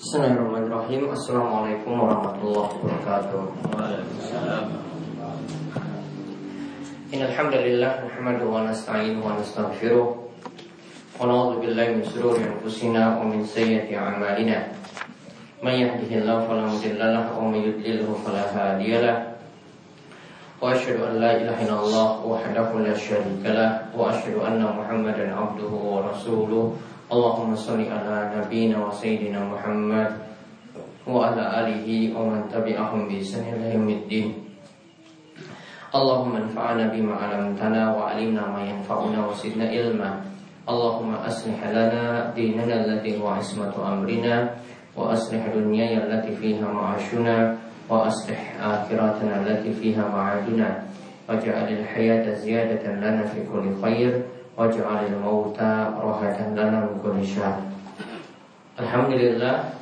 Bismillahirrahmanirrahim Assalamualaikum warahmatullahi wabarakatuh Waalaikumsalam. Innalhamdulillah Nahmadu wa nasta'inu wa nastaghfiruh Wa na'udhu billahi min sururi anfusina Wa min sayyati amalina Man yahdihillahu falamudillalah Wa man yudlilhu falahadiyalah Wa ashadu an la ilaha illallah Wahdahu la syarika lah Wa ashadu anna muhammadan abduhu wa rasuluh اللهم صل على نبينا وسيدنا محمد وعلى آله ومن تبعهم بإحسان إلى يوم الدين اللهم انفعنا بما علمتنا وعلمنا ما ينفعنا وزدنا علما اللهم أصلح لنا ديننا الذي هو عصمة أمرنا وأصلح دنيانا التي فيها معاشنا وأصلح آخرتنا التي فيها معادنا واجعل الحياة زيادة لنا في كل خير waj'alil mauta rahatan lana min kulli syarr Alhamdulillah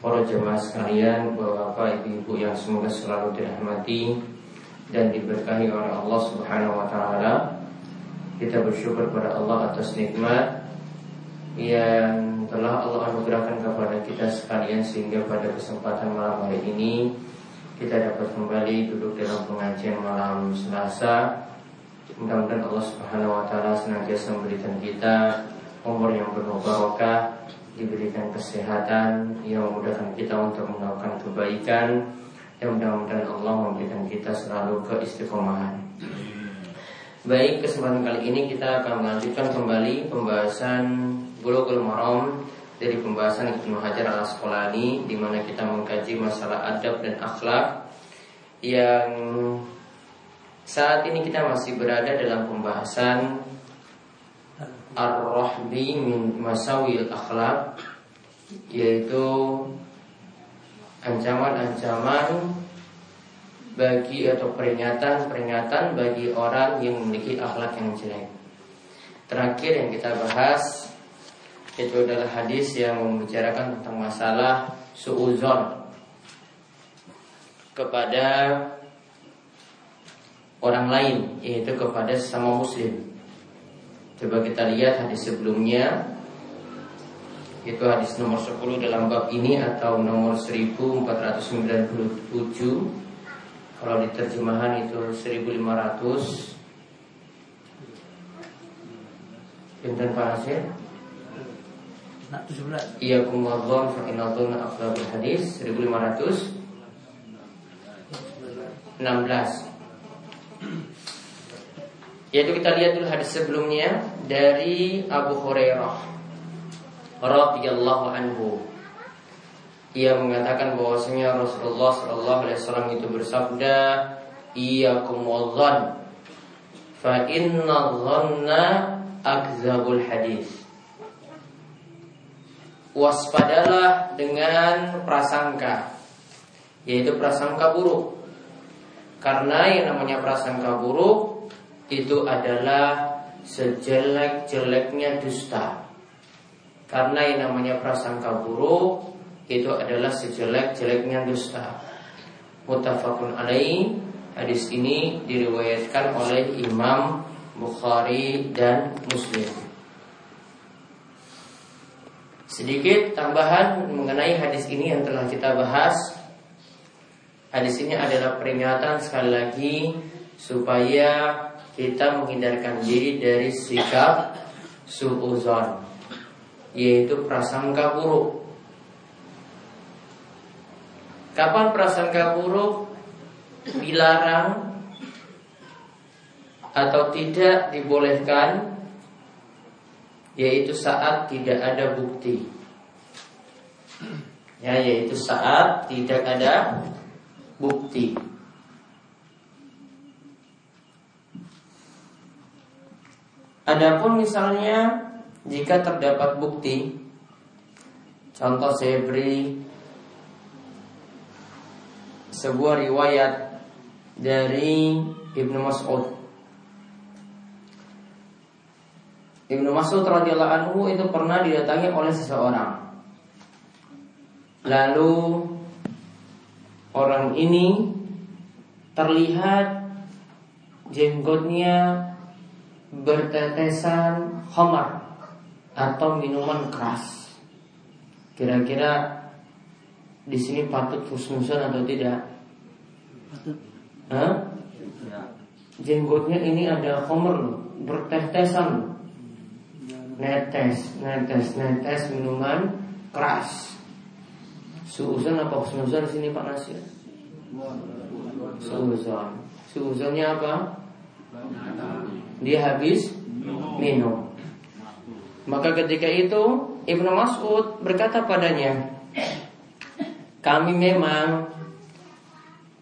para jemaah sekalian, bapak-bapak, ibu-ibu yang semoga selalu dirahmati dan diberkahi oleh Allah Subhanahu wa taala. Kita bersyukur kepada Allah atas nikmat yang telah Allah anugerahkan kepada kita sekalian sehingga pada kesempatan malam hari ini kita dapat kembali duduk dalam pengajian malam Selasa. Mudah-mudahan Allah Subhanahu wa taala senantiasa memberikan kita umur yang penuh barokah, diberikan kesehatan yang memudahkan kita untuk melakukan kebaikan dan mudah-mudahan Allah memberikan kita selalu keistiqomahan. Baik, kesempatan kali ini kita akan melanjutkan kembali pembahasan Bulughul Maram dari pembahasan Ibnu Hajar Al Asqalani di mana kita mengkaji masalah adab dan akhlak yang saat ini kita masih berada dalam pembahasan Ar-Rahbi min Masawil Akhlak Yaitu Ancaman-ancaman Bagi atau peringatan-peringatan Bagi orang yang memiliki akhlak yang jelek. Terakhir yang kita bahas Itu adalah hadis yang membicarakan tentang masalah Su'uzon Kepada Orang lain Yaitu kepada sesama muslim. Coba kita lihat hadis sebelumnya. Itu hadis nomor 10 dalam bab ini Atau nomor 1497 Kalau di terjemahan itu 1500 Pinten Pak Hasil? Nak 17. Iya kumwadhon fa'inadhon akhlabul hadis 1516 Yaitu kita lihat dulu hadis sebelumnya dari Abu Hurairah radhiyallahu anhu. Ia mengatakan bahwasanya Rasulullah sallallahu alaihi wasallam itu bersabda, "Iyyakum wadh fa inna dhanna akzabul hadis." Waspadalah dengan prasangka, yaitu prasangka buruk. Karena yang namanya prasangka buruk itu adalah sejelek-jeleknya dusta. Karena yang namanya prasangka buruk itu adalah sejelek-jeleknya dusta. Mutafakun alaih hadis ini diriwayatkan oleh Imam Bukhari dan Muslim. Sedikit tambahan mengenai hadis ini yang telah kita bahas. Hadis ini adalah peringatan sekali lagi supaya kita menghindarkan diri dari sikap suuzon yaitu prasangka buruk. Kapan prasangka buruk dilarang atau tidak dibolehkan yaitu saat tidak ada bukti. Ya, yaitu saat tidak ada bukti. Adapun misalnya jika terdapat bukti Contoh saya beri Sebuah riwayat Dari Ibnu Mas'ud. Ibnu Mas'ud radhiyallahu anhu itu pernah didatangi oleh seseorang. Lalu Orang ini Terlihat Jenggotnya bertetesan khamar atau minuman keras. Kira-kira di sini patut husnuzon atau tidak? Patut. Hah? Ya. Jenggotnya ini ada homer loh, bertes-tesan loh. Netes, netes, netes minuman keras. Suuzon apa husnuzon di sini Pak Nasir? Suuzon. Suuzonnya apa? Dia habis minum. Maka ketika itu Ibnu Mas'ud berkata padanya, kami memang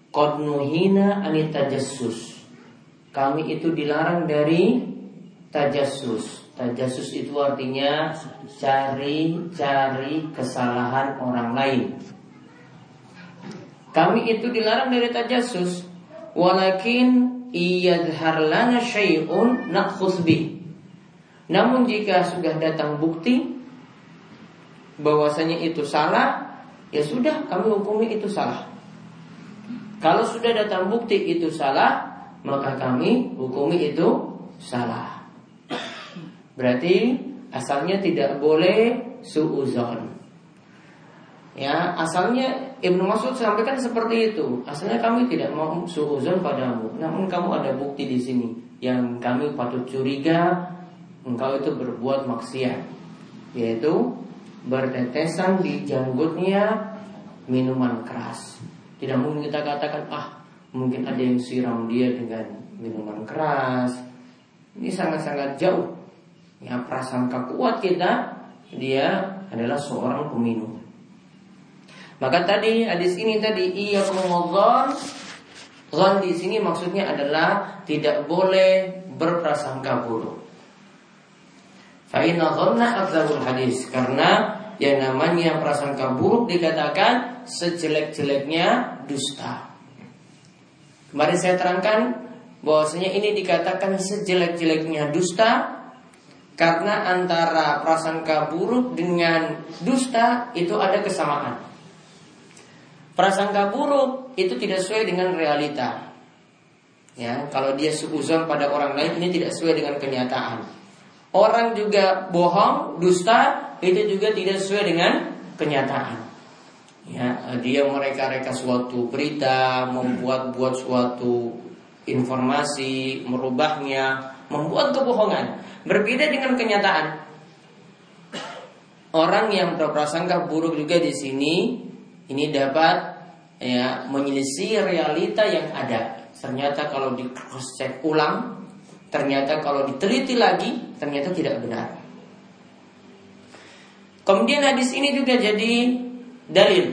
Qadnuhina anitajassus Kami itu dilarang dari tajassus. Tajassus itu artinya cari-cari kesalahan orang lain. Kami itu dilarang dari tajassus. Walakin iyadhar lana syai'un Namun jika sudah datang bukti bahwasanya itu salah ya sudah kami hukumi itu salah. Kalau sudah datang bukti itu salah, maka kami hukumi itu salah. Berarti asalnya tidak boleh suuzon. Ya, asalnya Ibnu Mas'ud sampaikan seperti itu. Asalnya kami tidak mau suuzon padamu, namun kamu ada bukti di sini yang kami patut curiga engkau itu berbuat maksiat, yaitu bertetesan di janggutnya minuman keras. Tidak mungkin kita katakan ah mungkin ada yang siram dia dengan minuman keras. Ini sangat-sangat jauh. Ya prasangka kuat kita dia adalah seorang peminum. Maka tadi hadis ini tadi iya kemogon Zon di sini maksudnya adalah tidak boleh berprasangka buruk. Fa'inna dhanna hadis Karena yang namanya prasangka buruk dikatakan sejelek-jeleknya dusta. Kemarin saya terangkan bahwasanya ini dikatakan sejelek-jeleknya dusta karena antara prasangka buruk dengan dusta itu ada kesamaan. Prasangka buruk itu tidak sesuai dengan realita. Ya, kalau dia suuzon pada orang lain ini tidak sesuai dengan kenyataan. Orang juga bohong, dusta itu juga tidak sesuai dengan kenyataan. Ya, dia mereka-reka suatu berita, membuat-buat suatu informasi, merubahnya, membuat kebohongan, berbeda dengan kenyataan. Orang yang berprasangka buruk juga di sini ini dapat ya menyelisih realita yang ada. Ternyata kalau di cross check ulang Ternyata kalau diteliti lagi ternyata tidak benar. Kemudian hadis ini juga jadi dalil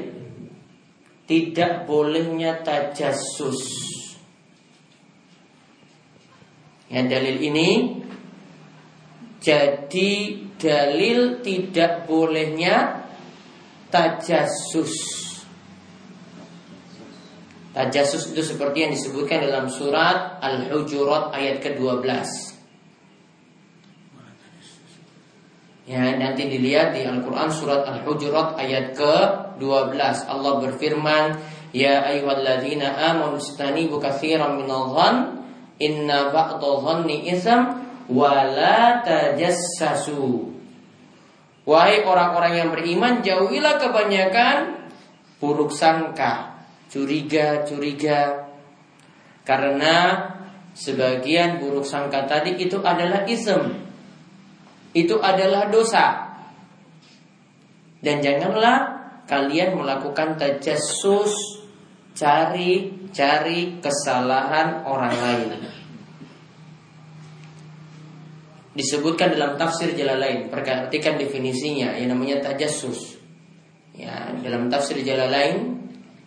tidak bolehnya tajassus. Ya dalil ini jadi dalil tidak bolehnya tajassus. Tajasus itu seperti yang disebutkan dalam surat Al-Hujurat ayat ke-12. Ya, nanti dilihat di Al-Quran surat Al-Hujurat ayat ke-12. Allah berfirman, Ya ayyuhalladzina amanu istanibu katsiran minal dhann inna ba'dha dhanni itsam wa la tajassasu. Wahai orang-orang yang beriman, jauhilah kebanyakan buruk sangka curiga-curiga karena sebagian buruk sangka tadi itu adalah ism. Itu adalah dosa. Dan janganlah kalian melakukan tajassus cari-cari kesalahan orang lain. Disebutkan dalam tafsir lain. Perhatikan definisinya. Yang namanya tajassus. Ya dalam tafsir lain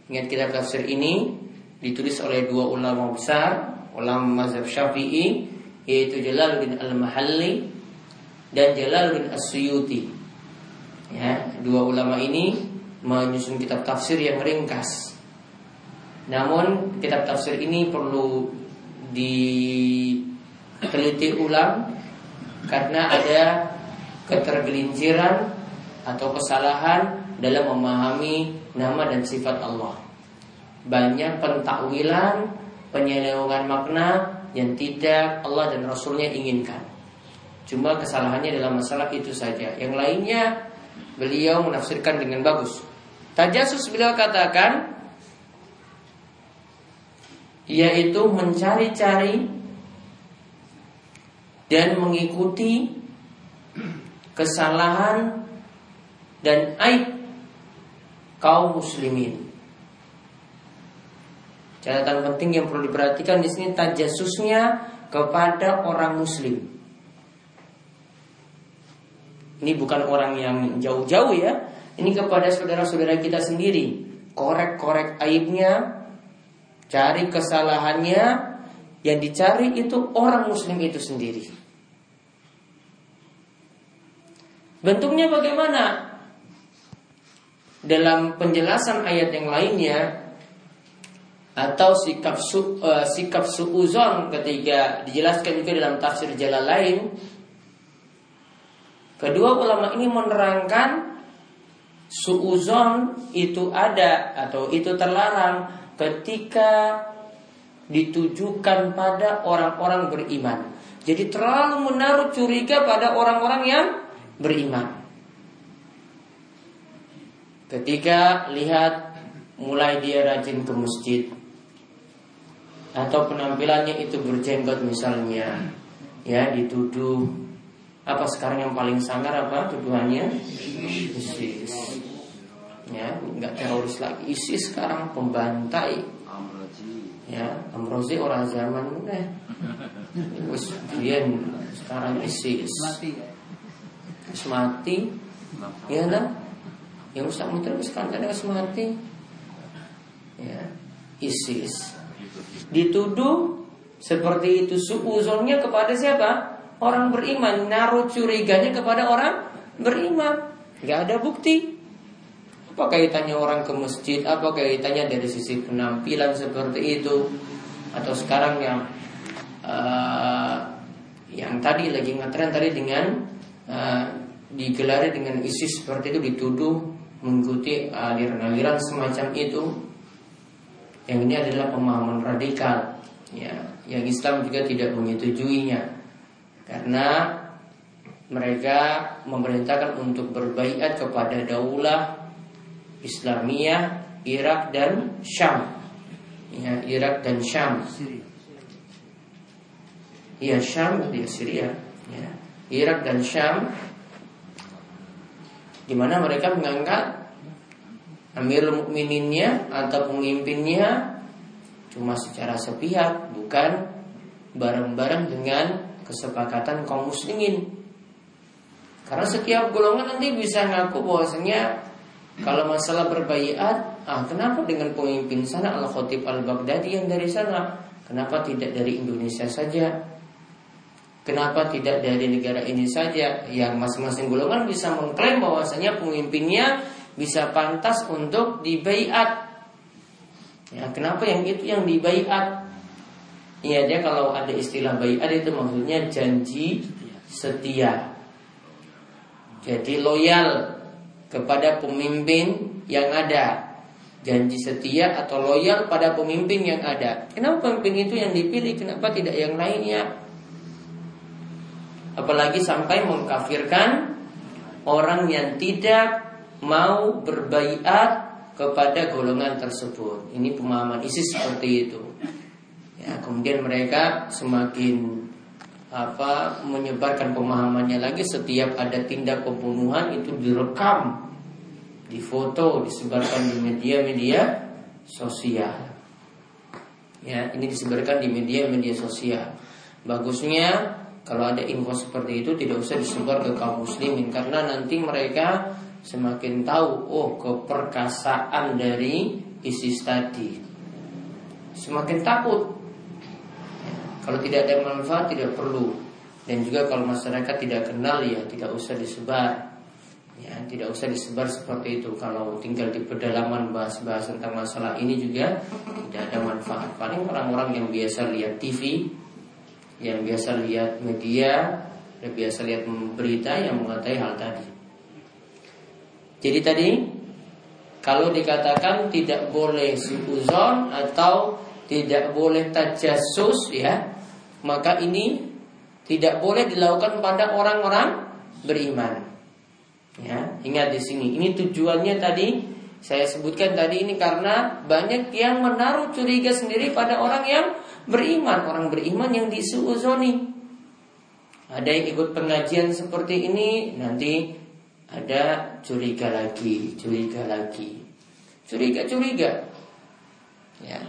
Ingat kitab tafsir ini ditulis oleh dua ulama besar, ulama mazhab Syafi'i yaitu Jalaluddin Al-Mahalli dan Jalaluddin As-Suyuti. Ya, dua ulama ini menyusun kitab tafsir yang ringkas. Namun kitab tafsir ini perlu diteliti ulang karena ada ketergelinciran atau kesalahan dalam memahami nama dan sifat Allah. Banyak pentakwilan, penyelewengan makna yang tidak Allah dan Rasulnya inginkan. Cuma kesalahannya dalam masalah itu saja. Yang lainnya beliau menafsirkan dengan bagus. Tajasus beliau katakan yaitu mencari-cari dan mengikuti kesalahan dan aib kaum muslimin. Catatan penting yang perlu diperhatikan di sini tajasusnya kepada orang muslim. Ini bukan orang yang jauh-jauh ya. Ini kepada saudara-saudara kita sendiri. Korek-korek aibnya, cari kesalahannya, yang dicari itu orang muslim itu sendiri. Bentuknya bagaimana? Dalam penjelasan ayat yang lainnya atau sikap su, uh, sikap suuzon ketika dijelaskan juga dalam tafsir jalan lain kedua ulama ini menerangkan suuzon itu ada atau itu terlarang ketika ditujukan pada orang-orang beriman. Jadi terlalu menaruh curiga pada orang-orang yang beriman ketika lihat mulai dia rajin ke masjid atau penampilannya itu berjenggot misalnya ya dituduh apa sekarang yang paling sangar apa tuduhannya? ISIS. Ya nggak teroris lagi. ISIS sekarang pembantai. Ya Amrozi orang zaman eh terus sekarang ISIS. Mati. Ya kan yang usah muter sekarang ada mati ya ISIS dituduh seperti itu suuzonnya kepada siapa? Orang beriman naruh curiganya kepada orang beriman. Gak ada bukti. Apa kaitannya orang ke masjid? Apa kaitannya dari sisi penampilan seperti itu? Atau sekarang yang uh, yang tadi lagi ngetren tadi dengan uh, digelari dengan ISIS seperti itu dituduh mengikuti aliran-aliran semacam itu yang ini adalah pemahaman radikal ya, yang Islam juga tidak menyetujuinya karena mereka memerintahkan untuk berbaikat kepada daulah Islamiyah Irak dan Syam. Ya, Irak dan Syam. Iya Syam di Syria. Ya. Irak dan Syam di mana mereka mengangkat Amirul Mukmininnya atau pemimpinnya cuma secara sepihak, bukan bareng-bareng dengan kesepakatan kaum muslimin. Karena setiap golongan nanti bisa ngaku bahwasanya kalau masalah berbaiat, ah kenapa dengan pemimpin sana Al Khatib Al Baghdadi yang dari sana? Kenapa tidak dari Indonesia saja? Kenapa tidak dari negara ini saja? Yang masing-masing golongan bisa mengklaim bahwasanya pemimpinnya bisa pantas untuk dibaiat. Ya, kenapa yang itu yang dibaiat? Iya dia kalau ada istilah baiat itu maksudnya janji setia. Jadi loyal kepada pemimpin yang ada. Janji setia atau loyal pada pemimpin yang ada. Kenapa pemimpin itu yang dipilih? Kenapa tidak yang lainnya? Apalagi sampai mengkafirkan orang yang tidak mau berbaiat kepada golongan tersebut. Ini pemahaman ISIS seperti itu. Ya, kemudian mereka semakin apa menyebarkan pemahamannya lagi setiap ada tindak pembunuhan itu direkam, difoto, disebarkan di media-media sosial. Ya, ini disebarkan di media-media sosial. Bagusnya kalau ada info seperti itu tidak usah disebar ke kaum muslimin. Karena nanti mereka semakin tahu oh keperkasaan dari ISIS tadi. Semakin takut. Kalau tidak ada manfaat tidak perlu. Dan juga kalau masyarakat tidak kenal ya tidak usah disebar. Ya tidak usah disebar seperti itu. Kalau tinggal di pedalaman bahas-bahas tentang masalah ini juga tidak ada manfaat. Paling orang-orang yang biasa lihat TV yang biasa lihat media yang biasa lihat berita yang mengatai hal tadi jadi tadi kalau dikatakan tidak boleh suuzon atau tidak boleh tajasus ya, maka ini tidak boleh dilakukan pada orang-orang beriman. Ya, ingat di sini. Ini tujuannya tadi saya sebutkan tadi ini karena banyak yang menaruh curiga sendiri pada orang yang beriman, orang beriman yang disuuzoni. Ada yang ikut pengajian seperti ini, nanti ada curiga lagi, curiga lagi. Curiga-curiga. Ya.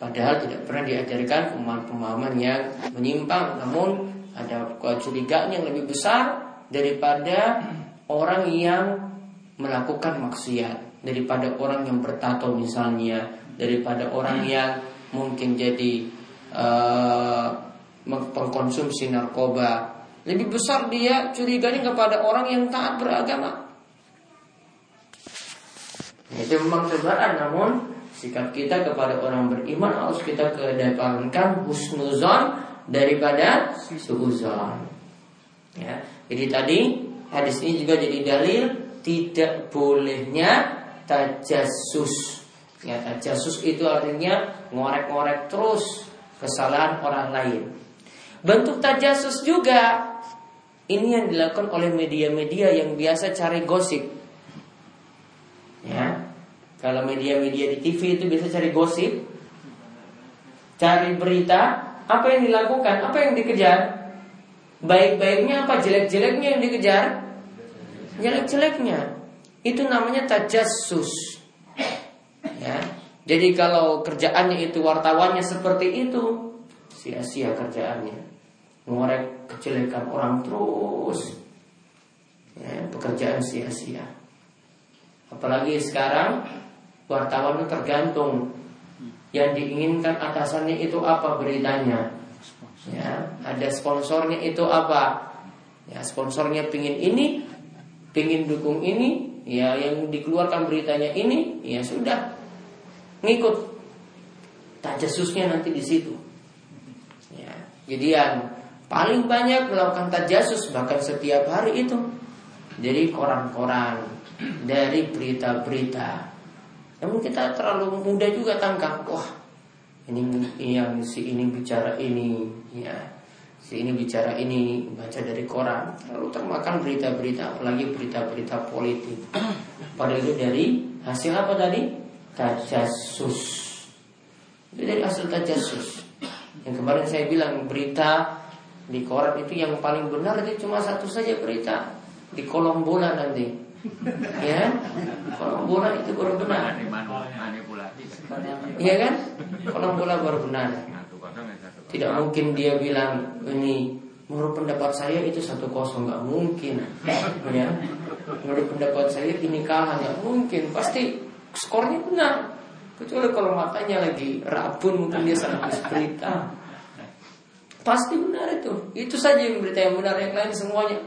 Padahal tidak pernah diajarkan pemahaman-pemahaman yang menyimpang, namun ada kecurigaan yang lebih besar daripada orang yang melakukan maksiat, daripada orang yang bertato misalnya, daripada orang yang mungkin jadi uh, pengkonsumsi narkoba. Lebih besar dia curiganya kepada orang yang taat beragama. Itu memang cobaan namun sikap kita kepada orang beriman harus kita kedepankan husnuzon daripada suuzon. Ya. Jadi tadi hadis ini juga jadi dalil tidak bolehnya tajasus. Ya, tajasus itu artinya ngorek-ngorek terus kesalahan orang lain. Bentuk tajasus juga ini yang dilakukan oleh media-media yang biasa cari gosip. Ya. Kalau media-media di TV itu biasa cari gosip, cari berita, apa yang dilakukan? Apa yang dikejar? Baik-baiknya apa jelek-jeleknya yang dikejar? Jelek-jeleknya. Itu namanya tajasus. Ya. Jadi kalau kerjaannya itu wartawannya seperti itu, sia-sia kerjaannya. Mengorek kejelekan orang terus. Ya, pekerjaan sia-sia. Apalagi sekarang wartawan itu tergantung. Yang diinginkan atasannya itu apa beritanya? Ya ada sponsornya itu apa? Ya sponsornya pingin ini pingin dukung ini. Ya yang dikeluarkan beritanya ini ya sudah ngikut tajasusnya nanti di situ ya jadi paling banyak melakukan tajasus bahkan setiap hari itu dari koran-koran, dari berita-berita. Namun kita terlalu mudah juga tangkap, wah ini, yang si ini bicara ini, ya si ini bicara ini baca dari koran, lalu termakan berita-berita, apalagi berita-berita politik. Padahal itu dari hasil apa tadi? Tajasus. Itu dari hasil tajasus. Yang kemarin saya bilang berita di koran itu yang paling benar itu cuma satu saja berita. Di kolom bola nanti. Ya? Kolom bola itu baru benar. Iya kan? Kolom bola baru benar. Tidak mungkin dia bilang ini menurut pendapat saya itu satu kosong. Nggak mungkin. Ya? Menurut pendapat saya ini kalah. Nggak mungkin. Pasti skornya benar kecuali kalau matanya lagi rabun mungkin dia salah berita Pasti benar itu. Itu saja yang berita yang benar, yang lain semuanya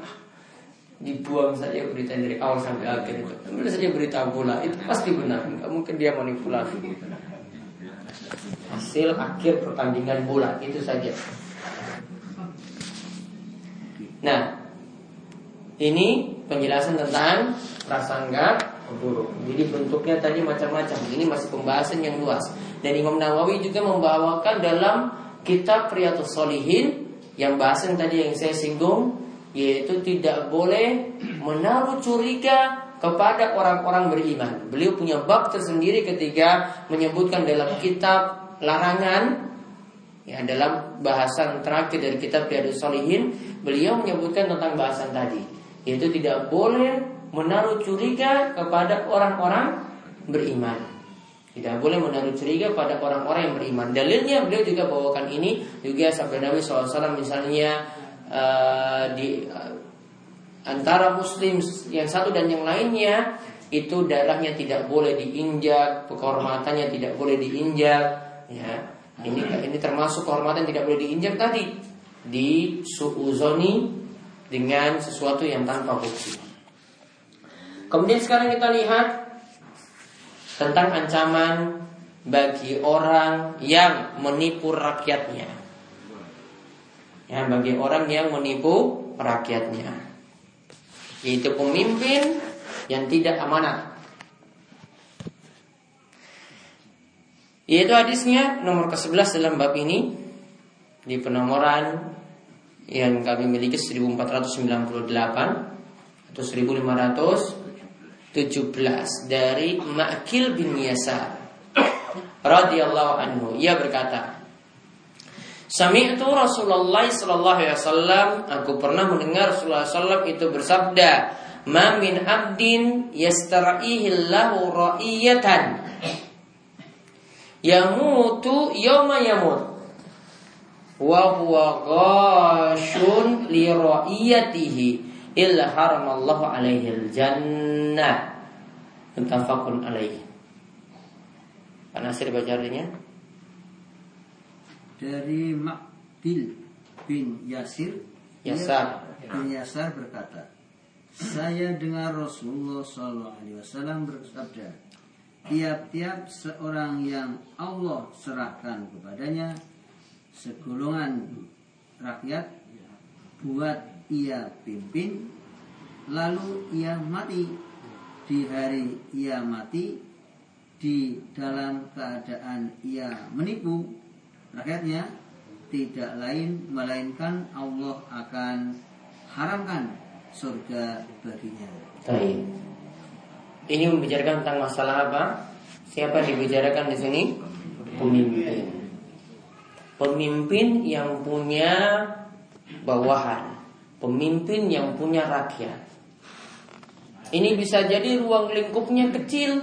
dibuang saja berita dari awal sampai akhir itu. Ambil saja berita bola itu pasti benar. Mungkin dia manipulasi. Hasil akhir pertandingan bola itu saja. Nah, ini penjelasan tentang prasangka buruk. Jadi bentuknya tadi macam-macam. Ini masih pembahasan yang luas. Dan Imam Nawawi juga membawakan dalam kitab Riyadhus Solihin yang bahasan tadi yang saya singgung yaitu tidak boleh menaruh curiga kepada orang-orang beriman. Beliau punya bab tersendiri ketika menyebutkan dalam kitab larangan ya dalam bahasan terakhir dari kitab Riyadhus Solihin beliau menyebutkan tentang bahasan tadi yaitu tidak boleh menaruh curiga kepada orang-orang beriman. Tidak boleh menaruh curiga pada orang-orang yang beriman. Dalilnya beliau juga bawakan ini juga sabda Nabi SAW misalnya uh, di uh, antara Muslim yang satu dan yang lainnya itu darahnya tidak boleh diinjak, kehormatannya tidak boleh diinjak. Ya, ini ini termasuk kehormatan tidak boleh diinjak tadi di suuzoni dengan sesuatu yang tanpa bukti. Kemudian sekarang kita lihat tentang ancaman bagi orang yang menipu rakyatnya. Ya, bagi orang yang menipu rakyatnya. Yaitu pemimpin yang tidak amanat. Yaitu hadisnya nomor ke-11 dalam bab ini di penomoran yang kami miliki 1498 atau 1517 dari Ma'kil bin Yasar radhiyallahu anhu. Ia berkata Sami'tu Rasulullah sallallahu alaihi wasallam. Aku pernah mendengar Rasulullah sallallahu itu bersabda Ma min abdin yastar'ihi lahu ra'iyatan yamutu yawma yamut wa huwa ghashun li ra'iyatihi illa haramallahu alaihi al-jannah. Muttafaqun alaihi. Pak Nasir baca artinya dari Makbil bin Yasir Yasar. bin Yasar berkata saya dengar Rasulullah Shallallahu Alaihi Wasallam bersabda tiap-tiap seorang yang Allah serahkan kepadanya segolongan rakyat buat ia pimpin lalu ia mati di hari ia mati di dalam keadaan ia menipu rakyatnya tidak lain melainkan Allah akan haramkan surga baginya. Baik. Ini membicarakan tentang masalah apa? Siapa dibicarakan di sini? Pemimpin. Pemimpin yang punya bawahan, pemimpin yang punya rakyat. Ini bisa jadi ruang lingkupnya kecil,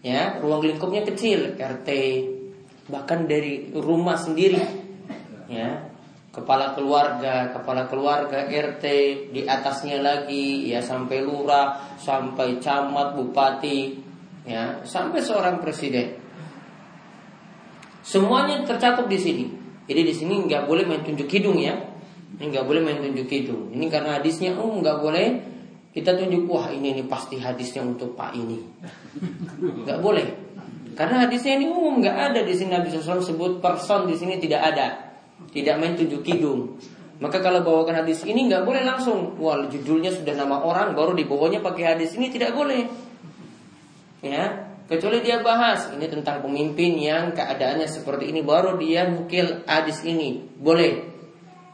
ya, ruang lingkupnya kecil, RT, bahkan dari rumah sendiri ya. Kepala keluarga kepala keluarga RT di atasnya lagi ya sampai lurah sampai camat bupati ya sampai seorang presiden. Semuanya tercakup di sini. Jadi di sini nggak boleh main tunjuk hidung ya ini nggak boleh main tunjuk hidung ini karena hadisnya um nggak boleh. Kita tunjuk wah ini ini pasti hadisnya untuk pak ini. Nggak boleh. Karena hadisnya ini umum nggak ada di sini. Nabi SAW sebut person di sini tidak ada, tidak main tunjuk hidung. Maka kalau bawakan hadis ini nggak boleh langsung, wah judulnya sudah nama orang baru dibawanya pakai hadis ini tidak boleh. Ya, kecuali dia bahas ini tentang pemimpin yang keadaannya seperti ini baru dia mukil hadis ini. Boleh.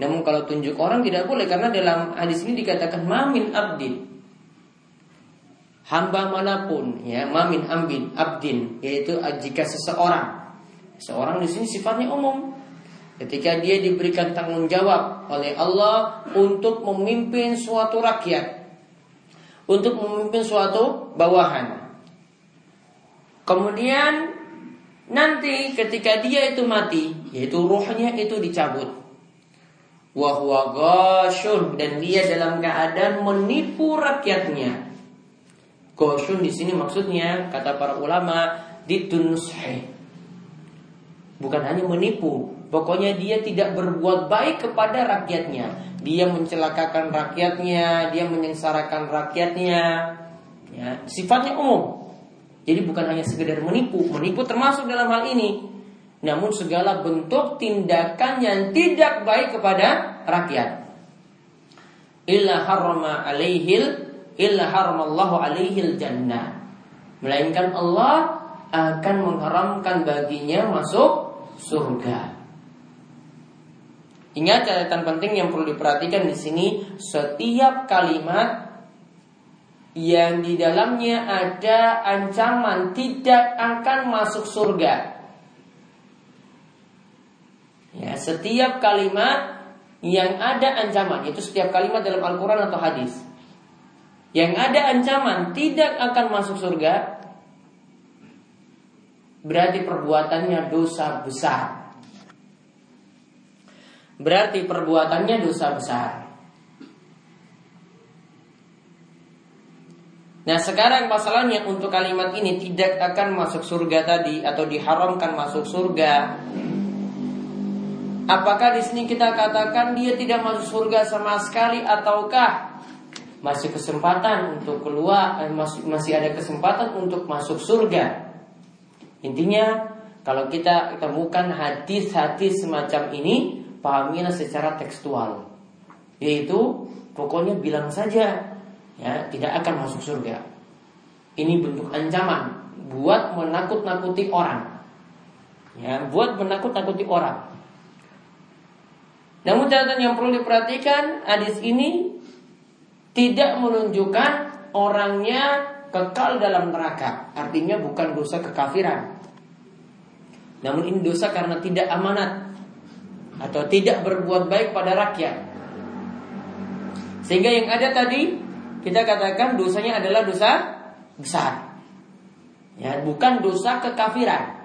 Namun kalau tunjuk orang tidak boleh karena dalam hadis ini dikatakan mamin abdin. Hamba mana pun ya mamin ambin abdin yaitu jika seseorang. Seorang di sini sifatnya umum. Ketika dia diberikan tanggung jawab oleh Allah untuk memimpin suatu rakyat untuk memimpin suatu bawahan. Kemudian nanti ketika dia itu mati yaitu ruhnya itu dicabut wahwa dan dia dalam keadaan menipu rakyatnya Goshun di sini maksudnya kata para ulama ditunushe. Bukan hanya menipu, pokoknya dia tidak berbuat baik kepada rakyatnya. Dia mencelakakan rakyatnya, dia menyengsarakan rakyatnya. Ya, sifatnya umum. Jadi bukan hanya sekedar menipu, menipu termasuk dalam hal ini. Namun segala bentuk tindakan yang tidak baik kepada rakyat. Illa harrama alaihil illa haramallahu alaihi jannah. Melainkan Allah akan mengharamkan baginya masuk surga. Ingat catatan penting yang perlu diperhatikan di sini, setiap kalimat yang di dalamnya ada ancaman tidak akan masuk surga. Ya, setiap kalimat yang ada ancaman, itu setiap kalimat dalam Al-Quran atau hadis yang ada ancaman tidak akan masuk surga, berarti perbuatannya dosa besar. Berarti perbuatannya dosa besar. Nah sekarang masalahnya untuk kalimat ini tidak akan masuk surga tadi atau diharamkan masuk surga. Apakah di sini kita katakan dia tidak masuk surga sama sekali ataukah masih kesempatan untuk keluar, eh, masih masih ada kesempatan untuk masuk surga. Intinya kalau kita temukan hadis-hadis semacam ini, pahamilah secara tekstual. Yaitu pokoknya bilang saja ya tidak akan masuk surga. Ini bentuk ancaman buat menakut-nakuti orang. Ya, buat menakut-nakuti orang. Namun catatan yang perlu diperhatikan hadis ini tidak menunjukkan orangnya kekal dalam neraka. Artinya bukan dosa kekafiran. Namun ini dosa karena tidak amanat atau tidak berbuat baik pada rakyat. Sehingga yang ada tadi kita katakan dosanya adalah dosa besar. Ya, bukan dosa kekafiran.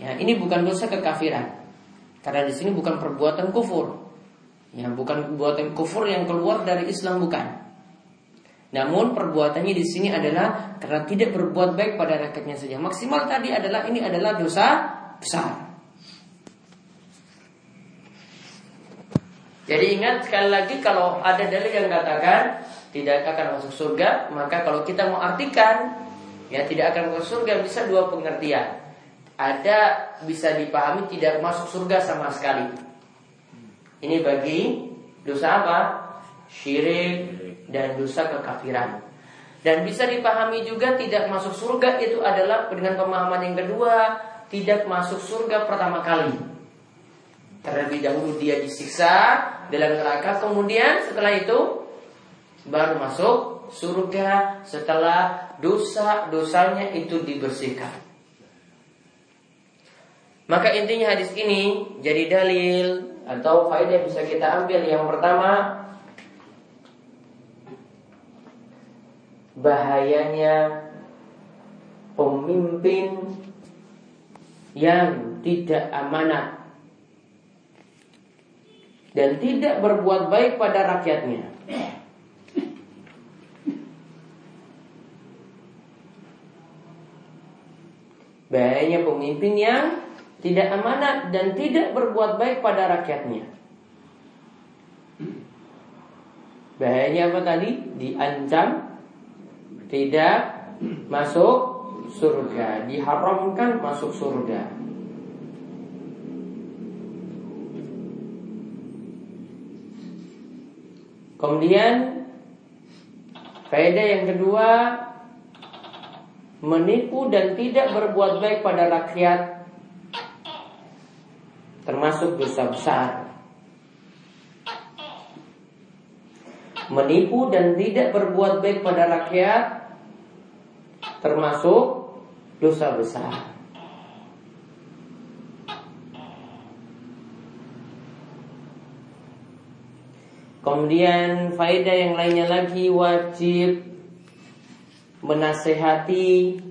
Ya, ini bukan dosa kekafiran. Karena di sini bukan perbuatan kufur. Ya, bukan perbuatan kufur yang keluar dari Islam bukan. Namun perbuatannya di sini adalah karena tidak berbuat baik pada rakyatnya saja. Maksimal tadi adalah ini adalah dosa besar. Jadi ingat sekali lagi kalau ada dalil yang katakan tidak akan masuk surga, maka kalau kita mau artikan ya tidak akan masuk surga bisa dua pengertian. Ada bisa dipahami tidak masuk surga sama sekali. Ini bagi dosa apa? Syirik dan dosa kekafiran. Dan bisa dipahami juga tidak masuk surga itu adalah dengan pemahaman yang kedua, tidak masuk surga pertama kali. Terlebih dahulu dia disiksa dalam neraka, kemudian setelah itu baru masuk surga setelah dosa-dosanya itu dibersihkan. Maka intinya hadis ini jadi dalil atau faedah bisa kita ambil yang pertama bahayanya pemimpin yang tidak amanah dan tidak berbuat baik pada rakyatnya. Bahayanya pemimpin yang tidak amanat dan tidak berbuat baik pada rakyatnya. Bahayanya apa tadi? Diancam tidak masuk surga, diharamkan masuk surga. Kemudian faedah yang kedua menipu dan tidak berbuat baik pada rakyat termasuk dosa besar. Menipu dan tidak berbuat baik pada rakyat termasuk dosa besar. Kemudian faedah yang lainnya lagi wajib menasehati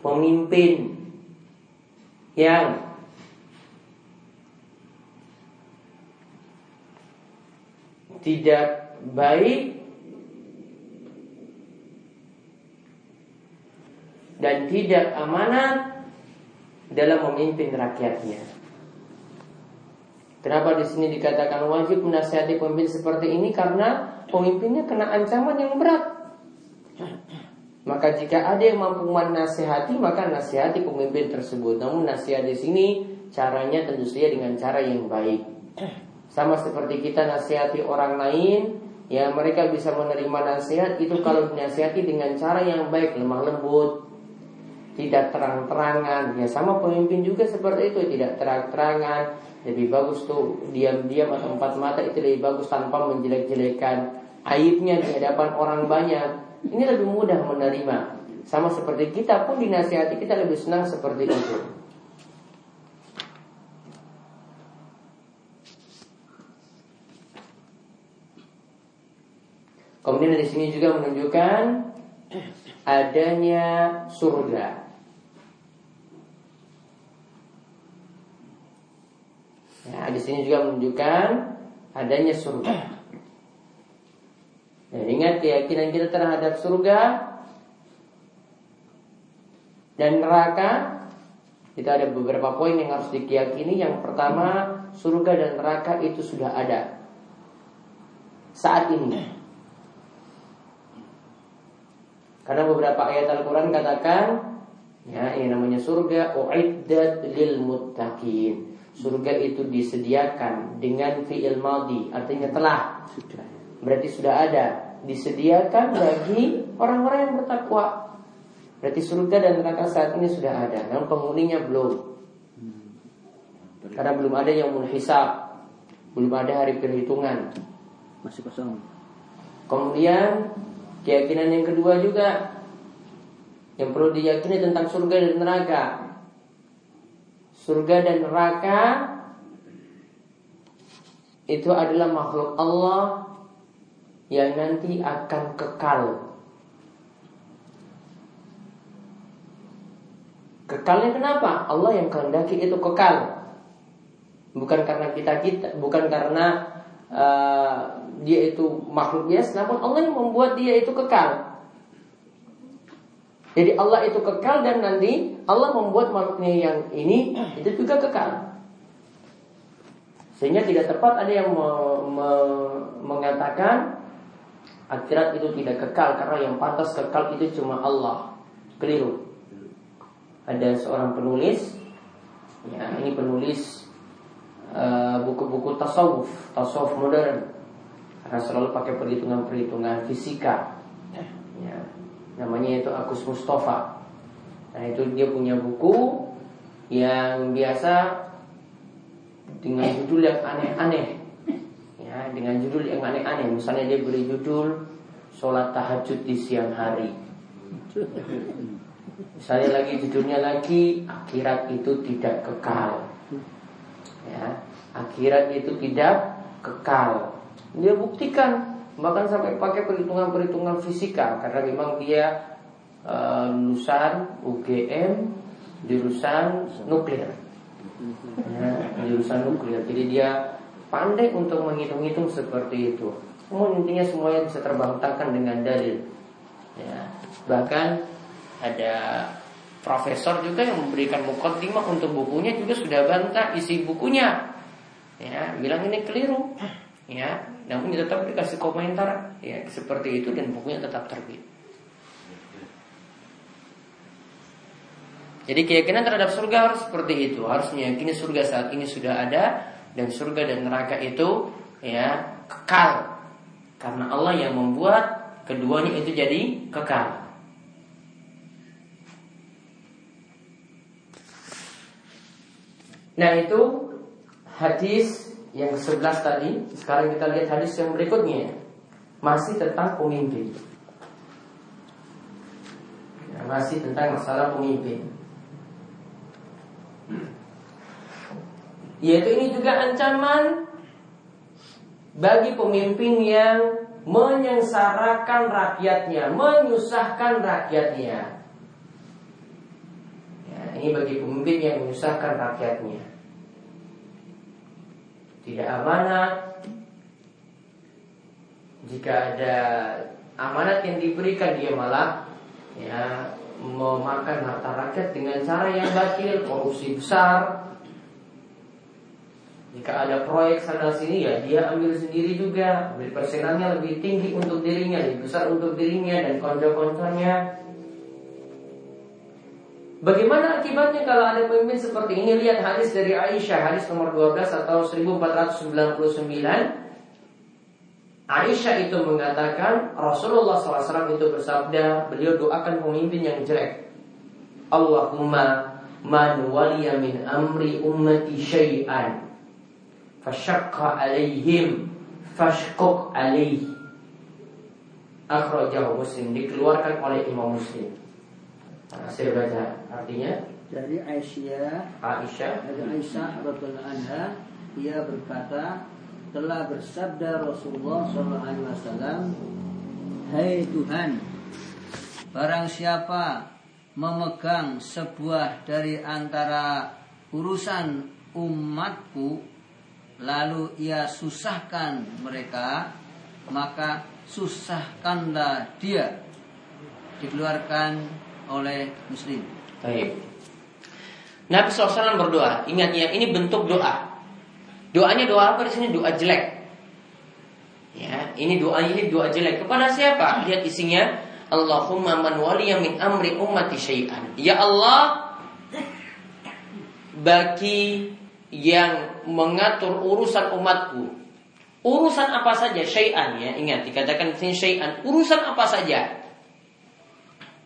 pemimpin yang tidak baik dan tidak amanah dalam memimpin rakyatnya. Kenapa di sini dikatakan wajib menasihati pemimpin seperti ini? Karena pemimpinnya kena ancaman yang berat. Maka jika ada yang mampu menasihati, maka nasihati pemimpin tersebut. Namun nasihat di sini caranya tentu saja dengan cara yang baik. Sama seperti kita nasihati orang lain, ya mereka bisa menerima nasihat itu kalau dinasihati dengan cara yang baik, lemah lembut, tidak terang-terangan. Ya sama pemimpin juga seperti itu, tidak terang-terangan. Lebih bagus tuh diam-diam atau empat mata itu lebih bagus tanpa menjelek-jelekan aibnya di hadapan orang banyak. Ini lebih mudah menerima. Sama seperti kita pun dinasihati kita lebih senang seperti itu. Kemudian di sini juga menunjukkan adanya surga. Ya, di sini juga menunjukkan adanya surga. Dan ingat keyakinan kita terhadap surga dan neraka itu ada beberapa poin yang harus dikiyakini. Yang pertama, surga dan neraka itu sudah ada saat ini. Karena beberapa ayat Al-Quran katakan Ya ini namanya surga U'iddat lil muttaqin Surga itu disediakan Dengan fi'il maldi Artinya telah. Berarti sudah ada. Disediakan bagi orang-orang yang bertakwa. Berarti surga dan neraka saat ini sudah ada Namun penghuninya belum. Karena belum ada yang hisab Belum ada hari perhitungan. Masih kosong. Kemudian keyakinan yang kedua juga yang perlu diyakini tentang surga dan neraka. Surga dan neraka itu adalah makhluk Allah yang nanti akan kekal. Kekalnya kenapa? Allah yang kehendaki itu kekal. Bukan karena kita kita, bukan karena uh, dia itu makhluk biasa, namun Allah yang membuat dia itu kekal. Jadi Allah itu kekal dan nanti Allah membuat makhluknya yang ini itu juga kekal. Sehingga tidak tepat ada yang me, me, mengatakan akhirat itu tidak kekal karena yang pantas kekal itu cuma Allah. Keliru. Ada seorang penulis, ya ini penulis eh, buku-buku uh, tasawuf, tasawuf modern, karena selalu pakai perhitungan-perhitungan fisika. Ya, namanya itu Agus Mustafa. Nah itu dia punya buku yang biasa dengan judul yang aneh-aneh. Ya, dengan judul yang aneh-aneh. Misalnya dia beri judul sholat tahajud di siang hari. Misalnya lagi judulnya lagi akhirat itu tidak kekal. Ya, akhirat itu tidak kekal. Dia buktikan bahkan sampai pakai perhitungan-perhitungan fisika karena memang dia uh, lulusan UGM jurusan nuklir. Ya, jurusan nuklir. Jadi dia pandai untuk menghitung-hitung seperti itu. Semua intinya semuanya bisa terbantahkan dengan dalil. Ya, bahkan ada profesor juga yang memberikan mukaddimah untuk bukunya juga sudah bantah isi bukunya. Ya bilang ini keliru. Ya namun tetap dikasih komentar ya seperti itu dan bukunya tetap terbit. Jadi keyakinan terhadap surga harus seperti itu. Harus meyakini surga saat ini sudah ada dan surga dan neraka itu ya kekal. Karena Allah yang membuat keduanya itu jadi kekal. Nah itu hadis yang ke-11 tadi, sekarang kita lihat hadis yang berikutnya. Masih tentang pemimpin. Ya, masih tentang masalah pemimpin. Yaitu ini juga ancaman bagi pemimpin yang menyengsarakan rakyatnya, menyusahkan rakyatnya. Ya, ini bagi pemimpin yang menyusahkan rakyatnya tidak amanat. Jika ada amanat yang diberikan dia malah ya memakan harta rakyat dengan cara yang batil korupsi besar. Jika ada proyek sana sini ya dia ambil sendiri juga. Ambil persenannya lebih tinggi untuk dirinya lebih besar untuk dirinya dan konco-konconya Bagaimana akibatnya kalau ada pemimpin seperti ini? Lihat hadis dari Aisyah, hadis nomor 12 atau 1499. Aisyah itu mengatakan Rasulullah SAW itu bersabda, beliau doakan pemimpin yang jelek. Allahumma man waliya min amri ummati syai'an fashaqqa alaihim fashquq alaih. Akhrajahu Muslim dikeluarkan oleh Imam Muslim. Saya baca artinya. Dari Aisyah Aisyah. Dari Aisyah radhiallahu anha ia berkata telah bersabda Rasulullah SAW Hai Tuhan barang siapa memegang sebuah dari antara urusan umatku lalu ia susahkan mereka maka susahkanlah dia dikeluarkan oleh muslim. Baik. Nabi SAW berdoa. Ingat ya, ini bentuk doa. Doanya doa apa di sini? Doa jelek. Ya, ini doa ini doa jelek kepada siapa? Lihat isinya. Allahumma man waliya min amri ummati syai'an. Ya Allah, bagi yang mengatur urusan umatku. Urusan apa saja syai'an ya, ingat dikatakan di sini syai'an. Urusan apa saja?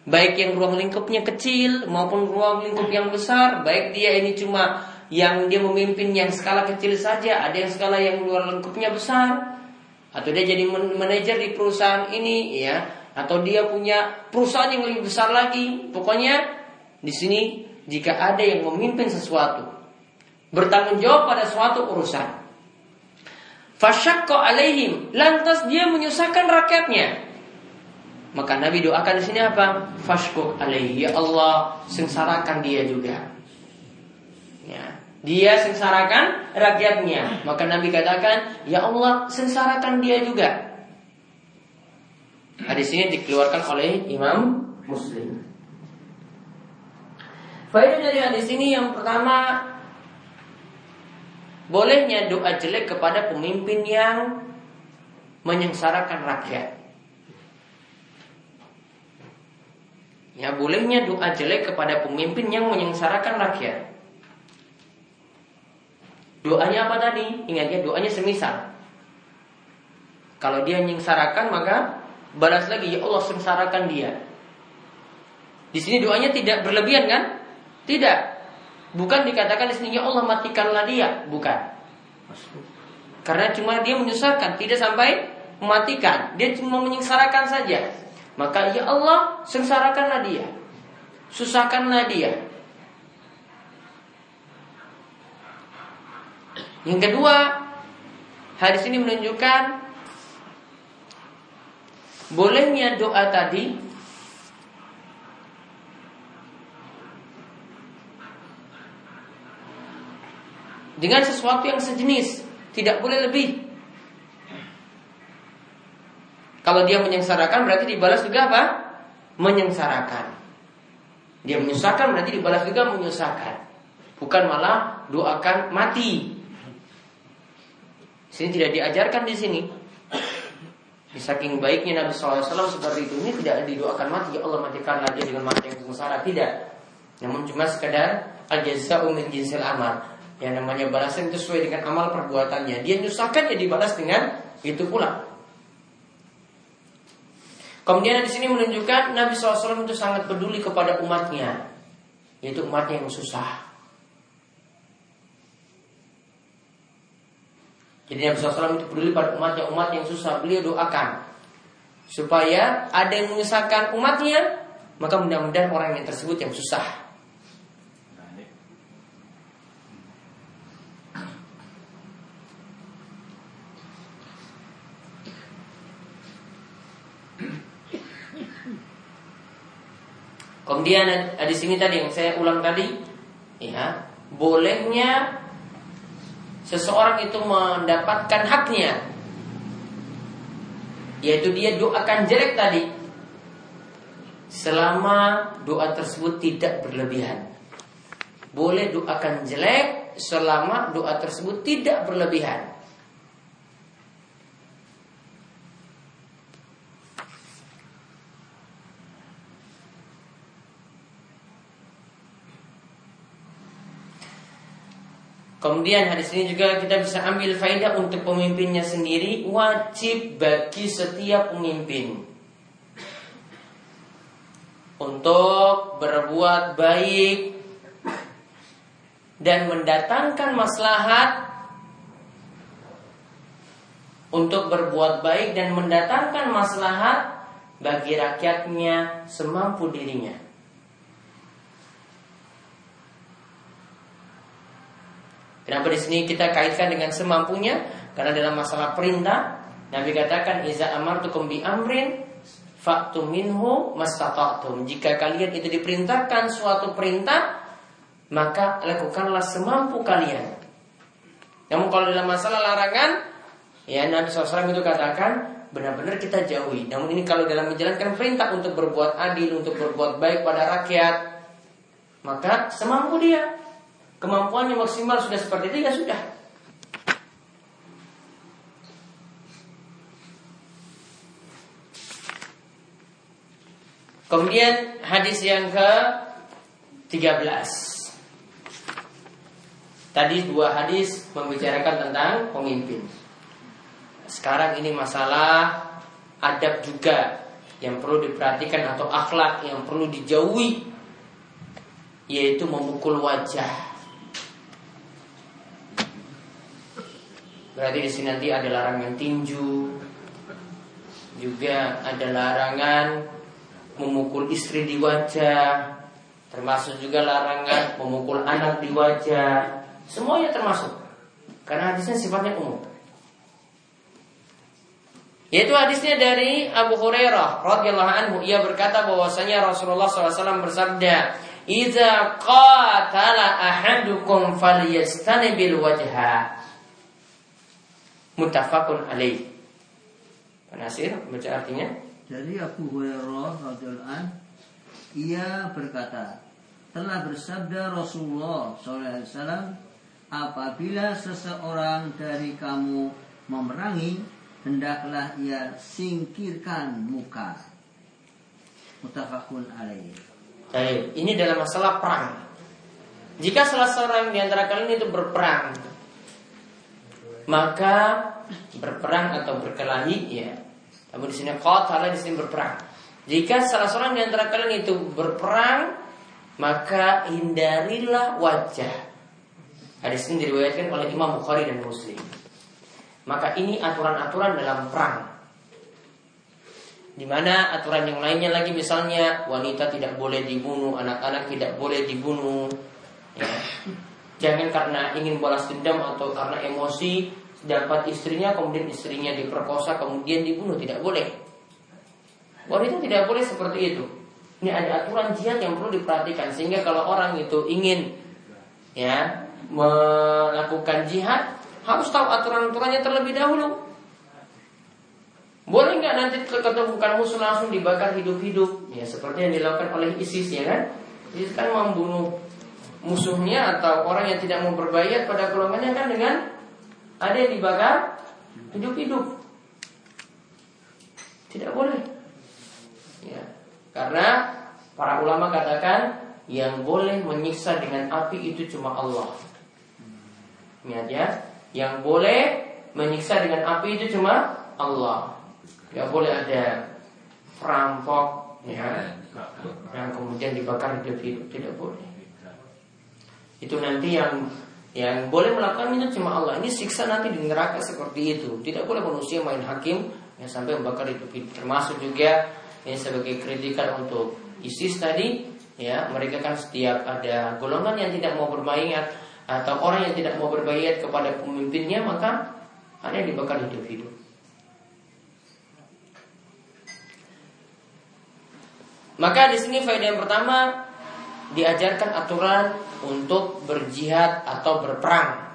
Baik yang ruang lingkupnya kecil maupun ruang lingkup yang besar, baik dia ini cuma yang dia memimpin yang skala kecil saja, ada yang skala yang luar lingkupnya besar. atau dia jadi manajer di perusahaan ini ya. Atau dia punya perusahaan yang lebih besar lagi. Pokoknya di sini jika ada yang memimpin sesuatu bertanggung jawab pada suatu urusan fasyakko alaihim lantas dia menyusahkan rakyatnya maka Nabi doakan di sini apa fashko alaihi ya Allah sengsarakan dia juga ya dia sengsarakan rakyatnya. Maka Nabi katakan, Ya Allah sengsarakan dia juga. Hadis ini dikeluarkan oleh Imam Muslim. Faedah dari hadis ini yang pertama Bolehnya doa jelek kepada pemimpin yang menyengsarakan rakyat. Ya bolehnya doa jelek kepada pemimpin yang menyengsarakan rakyat. Doanya apa tadi? Ingat ya, doanya semisal. Kalau dia nyengsarakan maka balas lagi ya Allah sengsarakan dia. Di sini doanya tidak berlebihan kan? Tidak. Bukan dikatakan di sini ya Allah matikanlah dia, bukan. Karena cuma dia menyusahkan, tidak sampai mematikan. Dia cuma menyengsarakan saja. Maka ya Allah sengsarakanlah dia. Susahkanlah dia. Yang kedua, hadis ini menunjukkan bolehnya doa tadi dengan sesuatu yang sejenis, tidak boleh lebih. Kalau dia menyengsarakan berarti dibalas juga apa? Menyengsarakan. Dia menyusahkan berarti dibalas juga menyusahkan. Bukan malah doakan mati. Sini tidak diajarkan di sini. Di saking baiknya Nabi SAW seperti itu ini tidak didoakan mati ya Allah matikanlah dia dengan mati yang sengsara tidak. Namun cuma sekedar al-jaza'u min jinsil amal. Yang namanya balasan itu sesuai dengan amal perbuatannya. Dia nyusahkan ya dibalas dengan itu pula. Kemudian di sini menunjukkan Nabi SAW itu sangat peduli kepada umatnya, yaitu umatnya yang susah. Jadi Nabi SAW itu peduli pada umatnya Umat yang susah beliau doakan Supaya ada yang menyusahkan umatnya Maka mudah-mudahan orang yang tersebut yang susah Kemudian di sini tadi yang saya ulang tadi, ya bolehnya seseorang itu mendapatkan haknya yaitu dia doakan jelek tadi selama doa tersebut tidak berlebihan. Boleh doakan jelek selama doa tersebut tidak berlebihan Kemudian hadis ini juga kita bisa ambil faedah untuk pemimpinnya sendiri wajib bagi setiap pemimpin untuk berbuat baik dan mendatangkan maslahat untuk berbuat baik dan mendatangkan maslahat bagi rakyatnya semampu dirinya. Kenapa di sini kita kaitkan dengan semampunya? Karena dalam masalah perintah, Nabi katakan iza amartukum bi amrin faktu minhu mastata'tum. Jika kalian itu diperintahkan suatu perintah, maka lakukanlah semampu kalian. Namun kalau dalam masalah larangan, ya Nabi SAW itu katakan benar-benar kita jauhi. Namun ini kalau dalam menjalankan perintah untuk berbuat adil, untuk berbuat baik pada rakyat, maka semampu dia kemampuannya maksimal sudah seperti itu ya sudah. Kemudian hadis yang ke 13 Tadi dua hadis membicarakan tentang pemimpin. Sekarang ini masalah adab juga Yang perlu diperhatikan atau akhlak yang perlu dijauhi Yaitu memukul wajah Berarti di sini nanti ada larangan tinju, juga ada larangan memukul istri di wajah, termasuk juga larangan memukul anak di wajah. Semuanya termasuk. Karena hadisnya sifatnya umum. Yaitu hadisnya dari Abu Hurairah radhiyallahu anhu ia berkata bahwasanya Rasulullah SAW bersabda, "Idza qatala ahadukum falyastanibil wajha." Muttafaqun alaih. Nasir baca artinya? Dari Abu Hurairah anhu ia berkata, telah bersabda Rasulullah SAW, apabila seseorang dari kamu memerangi hendaklah ia singkirkan muka. Mutafakun alaih. Ini dalam masalah perang. Jika salah seorang di antara kalian itu berperang, maka berperang atau berkelahi, ya. Tapi di sini qatala di sini berperang. Jika salah seorang di antara kalian itu berperang, maka hindarilah wajah. Hadis ini diriwayatkan oleh Imam Bukhari dan Muslim. Maka ini aturan-aturan dalam perang. Di mana aturan yang lainnya lagi misalnya wanita tidak boleh dibunuh, anak-anak tidak boleh dibunuh. Ya. Jangan karena ingin balas dendam atau karena emosi dapat istrinya kemudian istrinya diperkosa kemudian dibunuh tidak boleh. Wanita tidak boleh seperti itu. Ini ada aturan jihad yang perlu diperhatikan sehingga kalau orang itu ingin ya melakukan jihad harus tahu aturan-aturannya terlebih dahulu. Boleh nggak nanti ketemukan musuh langsung dibakar hidup-hidup? Ya seperti yang dilakukan oleh ISIS ya kan? ISIS kan membunuh musuhnya atau orang yang tidak mau berbayat pada golongannya kan dengan ada yang dibakar hidup-hidup. Tidak boleh. Ya. Karena para ulama katakan yang boleh menyiksa dengan api itu cuma Allah. Ingat ya, yang boleh menyiksa dengan api itu cuma Allah. Gak boleh ada perampok ya yang kemudian dibakar hidup-hidup tidak boleh. Itu nanti yang yang boleh melakukan itu cuma Allah. Ini siksa nanti di neraka seperti itu. Tidak boleh manusia main hakim yang sampai membakar hidup-hidup. Termasuk juga ini sebagai kritikan untuk ISIS tadi ya mereka kan setiap ada golongan yang tidak mau bermain atau orang yang tidak mau berbayat kepada pemimpinnya maka yang dibakar hidup-hidup. Maka di sini faedah yang pertama diajarkan aturan untuk berjihad atau berperang.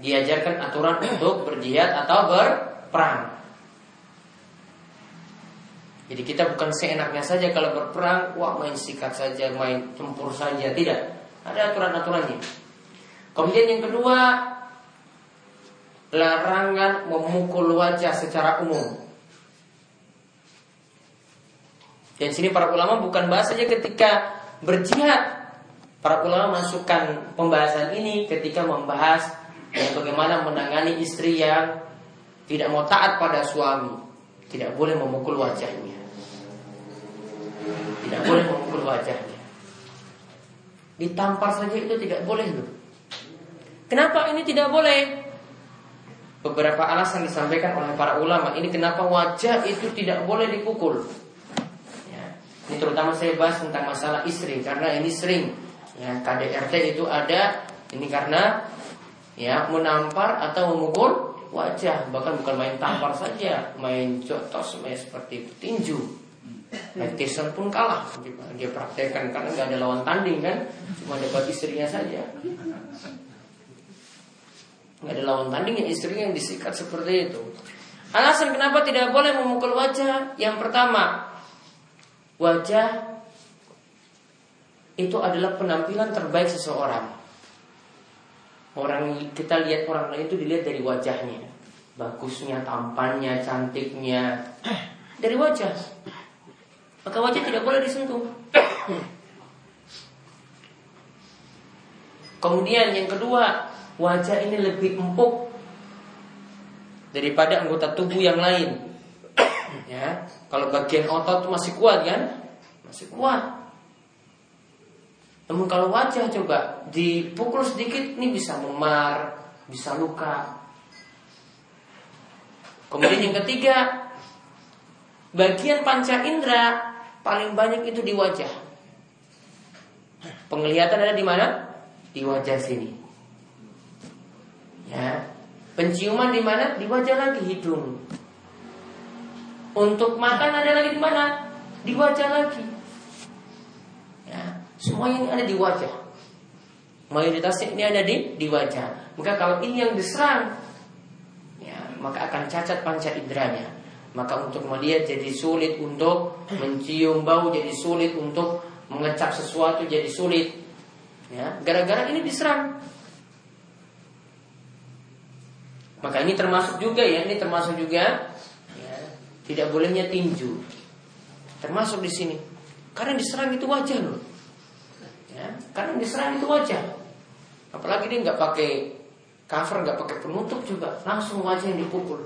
Diajarkan aturan untuk berjihad atau berperang. Jadi kita bukan seenaknya saja kalau berperang, wah main sikat saja, main tempur saja, tidak. Ada aturan-aturannya. Kemudian yang kedua, larangan memukul wajah secara umum. Dan sini para ulama bukan bahas saja ketika berjihad. Para ulama masukkan pembahasan ini ketika membahas bagaimana menangani istri yang tidak mau taat pada suami, tidak boleh memukul wajahnya. Tidak boleh memukul wajahnya. Ditampar saja itu tidak boleh loh. Kenapa ini tidak boleh? Beberapa alasan disampaikan oleh para ulama. Ini kenapa wajah itu tidak boleh dipukul. Ini terutama saya bahas tentang masalah istri karena ini sering ya KDRT itu ada ini karena ya menampar atau memukul wajah bahkan bukan main tampar saja main jotos main seperti tinju Tyson pun kalah dia praktekkan karena nggak ada lawan tanding kan, cuma dapat istrinya saja. Nggak ada lawan tanding yang istrinya yang disikat seperti itu. Alasan kenapa tidak boleh memukul wajah? Yang pertama, wajah itu adalah penampilan terbaik seseorang. Orang kita lihat orang lain itu dilihat dari wajahnya, bagusnya, tampannya, cantiknya, dari wajah. Maka wajah tidak boleh disentuh. Kemudian yang kedua, wajah ini lebih empuk daripada anggota tubuh yang lain. ya, kalau bagian otot masih kuat kan? Masih kuat. Namun kalau wajah coba dipukul sedikit ini bisa memar, bisa luka. Kemudian yang ketiga, bagian panca indera paling banyak itu di wajah. Penglihatan ada di mana? Di wajah sini. Ya. Penciuman di mana? Di wajah lagi hidung. Untuk makan ada lagi di mana? Di wajah lagi. Ya. Semua yang ada di wajah. Mayoritasnya ini ada di di wajah. Maka kalau ini yang diserang, ya, maka akan cacat panca inderanya. Maka untuk melihat jadi sulit untuk mencium bau jadi sulit untuk mengecap sesuatu jadi sulit. Ya, gara-gara ini diserang. Maka ini termasuk juga ya, ini termasuk juga tidak bolehnya tinju. Termasuk di sini. Karena diserang itu wajah loh. Ya, karena diserang itu wajah. Apalagi dia nggak pakai cover, nggak pakai penutup juga, langsung wajah yang dipukul.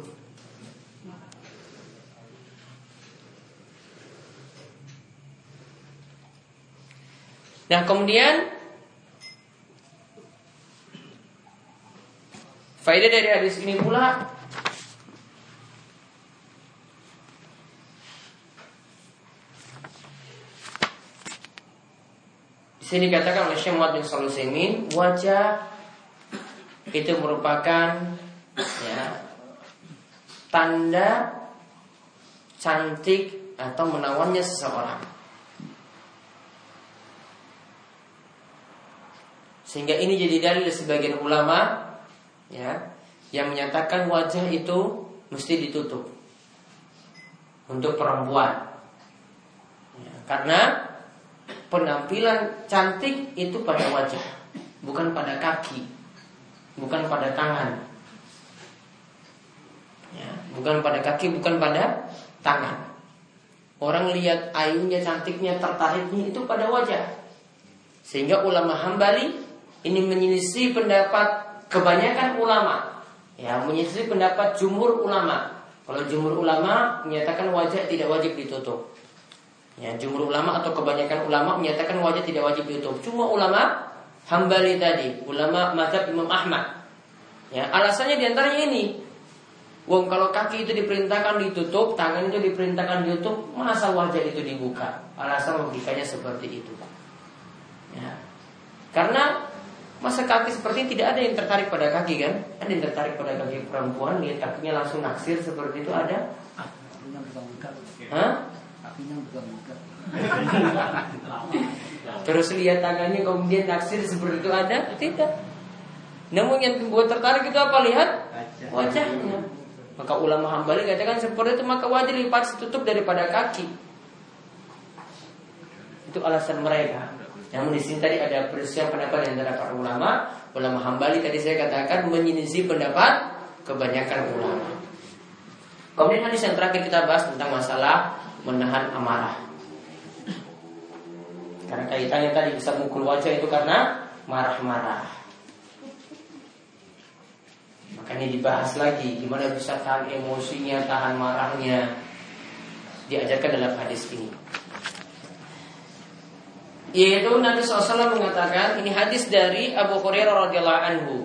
Nah kemudian Faedah dari hadis ini pula sini dikatakan oleh Syekh Muhammad bin Salusimin wajah itu merupakan ya, tanda cantik atau menawannya seseorang. Sehingga ini jadi dalil sebagian ulama ya yang menyatakan wajah itu mesti ditutup untuk perempuan. Ya, karena penampilan cantik itu pada wajah, bukan pada kaki, bukan pada tangan. Ya, bukan pada kaki, bukan pada tangan. Orang lihat ayunya, cantiknya, tertariknya itu pada wajah. Sehingga ulama Hambali ini menyelisih pendapat kebanyakan ulama. Ya, menyelisih pendapat jumhur ulama. Kalau jumhur ulama menyatakan wajah tidak wajib ditutup. Ya, jumhur ulama atau kebanyakan ulama menyatakan wajah tidak wajib ditutup. Cuma ulama Hambali tadi, ulama mazhab Imam Ahmad. Ya, alasannya di antaranya ini. Wong kalau kaki itu diperintahkan ditutup, tangan itu diperintahkan ditutup, masa wajah itu dibuka? Alasan logikanya seperti itu. Ya. Karena masa kaki seperti ini tidak ada yang tertarik pada kaki kan? Ada yang tertarik pada kaki perempuan, lihat kakinya langsung naksir seperti itu ada? Hah? Terus lihat tangannya kemudian naksir seperti itu ada? Tidak. Namun yang membuat tertarik itu apa? Lihat wajahnya. Maka ulama hambali katakan seperti itu maka wajah lipat tutup daripada kaki. Itu alasan mereka. Namun di sini tadi ada perselisihan pendapat di antara para ulama. Ulama hambali tadi saya katakan menyelisih pendapat kebanyakan ulama. Kemudian hadis yang terakhir kita bahas tentang masalah menahan amarah. Karena kaitannya tadi bisa mukul wajah itu karena marah-marah. Makanya dibahas lagi gimana bisa tahan emosinya, tahan marahnya. Diajarkan dalam hadis ini. Yaitu Nabi SAW mengatakan ini hadis dari Abu Hurairah radhiyallahu anhu.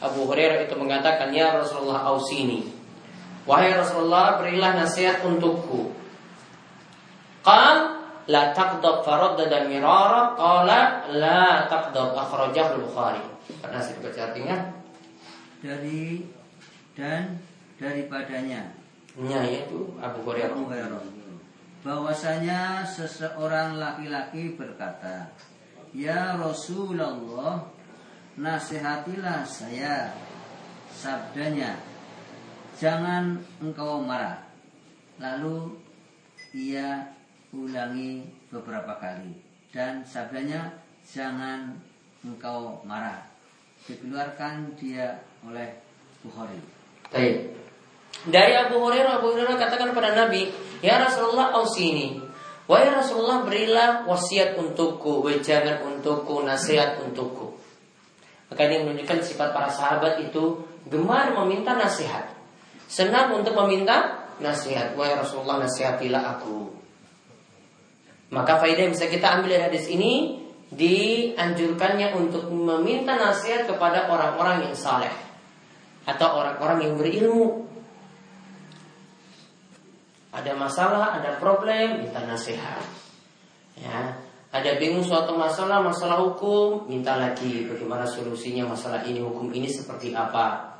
Abu Hurairah itu mengatakan ya Rasulullah ausini. Wahai Rasulullah berilah nasihat untukku. Qal la taqdab dan mirara qala la taqdab akhrajahul Bukhari. Pernah saya baca artinya? Dari dan daripadanya. Ya yaitu Abu Hurairah. Abu Hurairah. Bahwasanya seseorang laki-laki berkata, "Ya Rasulullah, nasihatilah saya." Sabdanya, "Jangan engkau marah." Lalu ia ulangi beberapa kali dan sabdanya jangan engkau marah dikeluarkan dia oleh Bukhari. Baik. Dari Abu Hurairah, Abu Hurairah katakan kepada Nabi, Ya Rasulullah, ausini. Wahai Rasulullah, berilah wasiat untukku, wejangan untukku, nasihat untukku. Maka ini menunjukkan sifat para sahabat itu gemar meminta nasihat. Senang untuk meminta nasihat. Wahai Rasulullah, nasihatilah aku. Maka faedah yang bisa kita ambil dari hadis ini dianjurkannya untuk meminta nasihat kepada orang-orang yang saleh atau orang-orang yang berilmu. Ada masalah, ada problem, minta nasihat. Ya, ada bingung suatu masalah, masalah hukum, minta lagi bagaimana solusinya masalah ini, hukum ini seperti apa.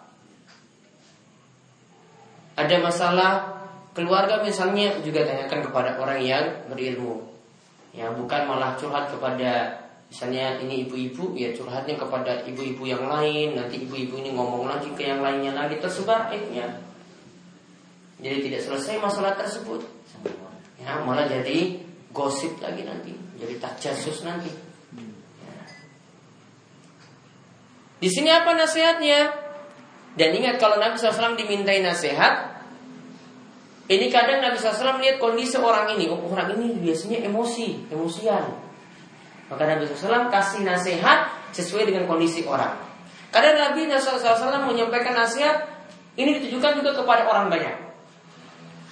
Ada masalah keluarga misalnya juga tanyakan kepada orang yang berilmu. Ya, bukan malah curhat kepada Misalnya ini ibu-ibu ya curhatnya kepada ibu-ibu yang lain Nanti ibu-ibu ini ngomong lagi ke yang lainnya lagi Tersebar aibnya Jadi tidak selesai masalah tersebut ya Malah jadi gosip lagi nanti Jadi tak jasus nanti ya. Di sini apa nasihatnya? Dan ingat kalau Nabi SAW dimintai nasihat Ini kadang Nabi SAW melihat kondisi orang ini oh, Orang ini biasanya emosi, emosian maka Nabi SAW kasih nasihat sesuai dengan kondisi orang. Karena Nabi SAW menyampaikan nasihat ini ditujukan juga kepada orang banyak.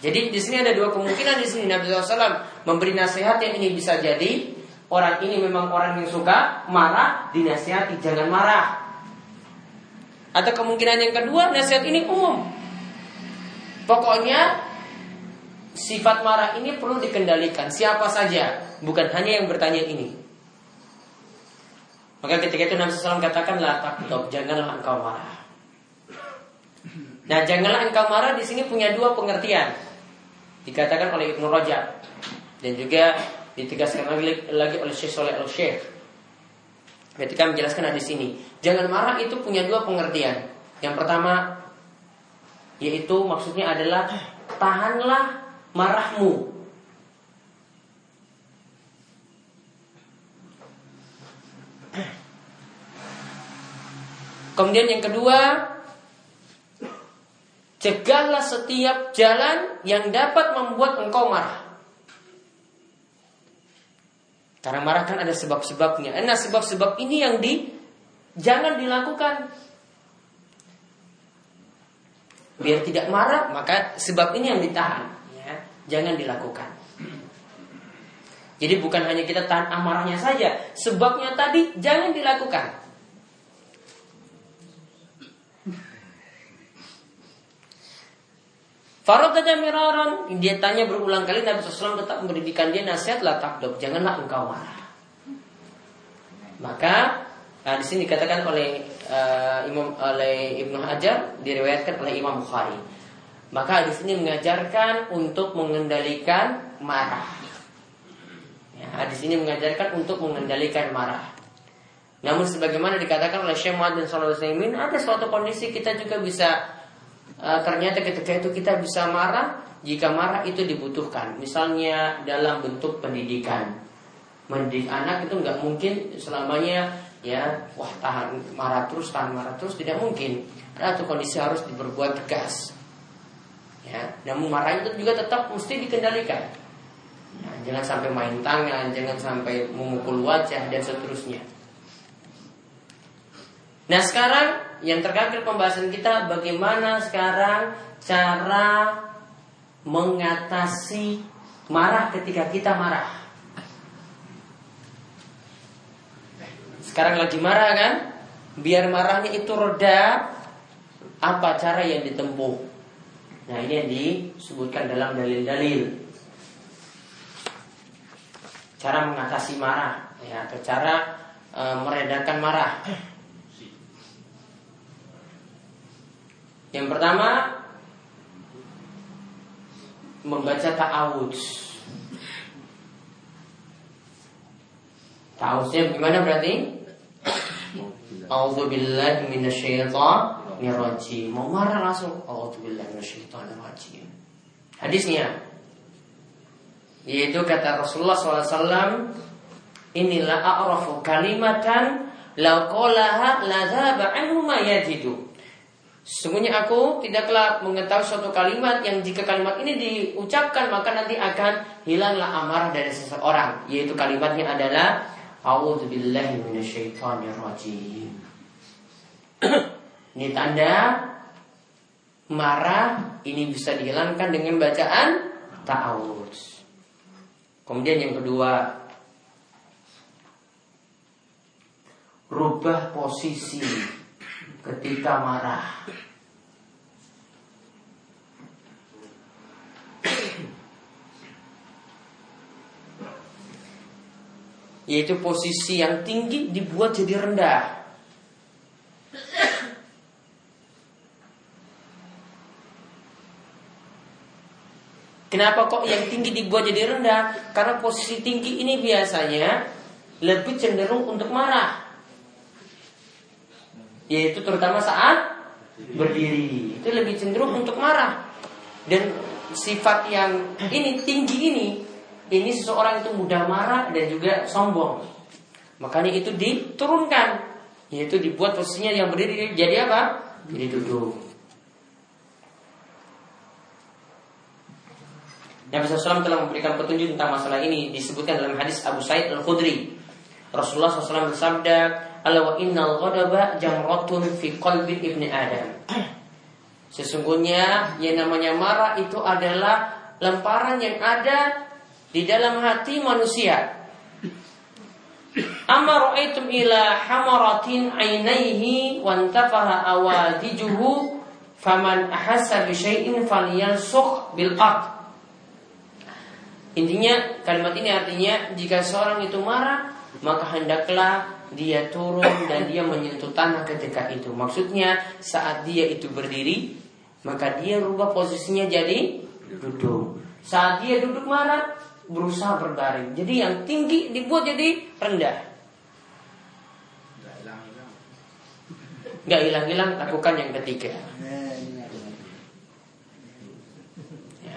Jadi di sini ada dua kemungkinan di sini Nabi SAW memberi nasihat yang ini bisa jadi orang ini memang orang yang suka marah dinasihati jangan marah. Atau kemungkinan yang kedua nasihat ini umum. Pokoknya sifat marah ini perlu dikendalikan siapa saja, bukan hanya yang bertanya ini. Maka ketika itu Nabi SAW katakan la janganlah engkau marah. Nah, janganlah engkau marah di sini punya dua pengertian. Dikatakan oleh Ibnu Rajab dan juga ditegaskan lagi, lagi oleh Syekh Soleh al Syekh. Ketika menjelaskan di sini, jangan marah itu punya dua pengertian. Yang pertama yaitu maksudnya adalah tahanlah marahmu Kemudian yang kedua, cegahlah setiap jalan yang dapat membuat engkau marah. Karena marah kan ada sebab-sebabnya. Nah sebab-sebab ini yang di jangan dilakukan. Biar tidak marah, maka sebab ini yang ditahan. Jangan dilakukan. Jadi bukan hanya kita tahan amarahnya saja, sebabnya tadi jangan dilakukan. Faradada miraran, dia tanya berulang kali Nabi SAW tetap memberikan dia nasihat lah takdok, janganlah engkau marah. Maka nah, di sini dikatakan oleh uh, Imam oleh Ibnu Hajar diriwayatkan oleh Imam Bukhari. Maka di sini mengajarkan untuk mengendalikan marah. Ya, di sini mengajarkan untuk mengendalikan marah. Namun sebagaimana dikatakan oleh Syekh Muhammad bin ada suatu kondisi kita juga bisa uh, ternyata ketika itu kita bisa marah jika marah itu dibutuhkan. Misalnya dalam bentuk pendidikan. Mendidik anak itu nggak mungkin selamanya ya wah tahan marah terus tahan marah terus tidak mungkin. Ada tuh kondisi harus diperbuat tegas. Ya, namun marah itu juga tetap mesti dikendalikan. Ya, jangan sampai main tangan, jangan sampai memukul wajah dan seterusnya. Nah sekarang yang terakhir pembahasan kita bagaimana sekarang cara mengatasi marah ketika kita marah. Sekarang lagi marah kan? Biar marahnya itu reda, apa cara yang ditempuh? Nah ini yang disebutkan dalam dalil-dalil. Cara mengatasi marah, ya, atau cara e, meredakan marah. Yang pertama membaca ta'awudz. Ta'awudznya gimana berarti? A'udzu rajim. Mau marah langsung rajim. Hadisnya yaitu kata Rasulullah SAW inilah a'rafu kalimatan law qalaha la dhaba anhu ma yajidu Sesungguhnya aku tidaklah mengetahui suatu kalimat yang jika kalimat ini diucapkan maka nanti akan hilanglah amarah dari seseorang. Yaitu kalimatnya adalah A'udzubillahi rajim. ini tanda marah ini bisa dihilangkan dengan bacaan ta'awudz. Kemudian yang kedua rubah posisi ketika marah. Yaitu posisi yang tinggi dibuat jadi rendah. Kenapa kok yang tinggi dibuat jadi rendah? Karena posisi tinggi ini biasanya lebih cenderung untuk marah. Yaitu terutama saat berdiri. Itu lebih cenderung untuk marah. Dan sifat yang ini tinggi ini ini seseorang itu mudah marah dan juga sombong. Makanya itu diturunkan, yaitu dibuat posisinya yang berdiri jadi apa? Jadi duduk. Nabi SAW telah memberikan petunjuk tentang masalah ini disebutkan dalam hadis Abu Said Al Khudri. Rasulullah SAW bersabda, "Ala wa innal ghadaba jamratun fi qalbi ibni Adam." Sesungguhnya yang namanya marah itu adalah lemparan yang ada di dalam hati manusia. Amma ra'aitum ila hamaratin ainaihi wa antafaha awadijuhu faman ahassa bi syai'in falyansukh bil ard. Intinya kalimat ini artinya jika seorang itu marah maka hendaklah dia turun dan dia menyentuh tanah ketika itu. Maksudnya saat dia itu berdiri maka dia rubah posisinya jadi duduk. Saat dia duduk marah berusaha berbaring. Jadi yang tinggi dibuat jadi rendah. Gak hilang-hilang lakukan yang ketiga.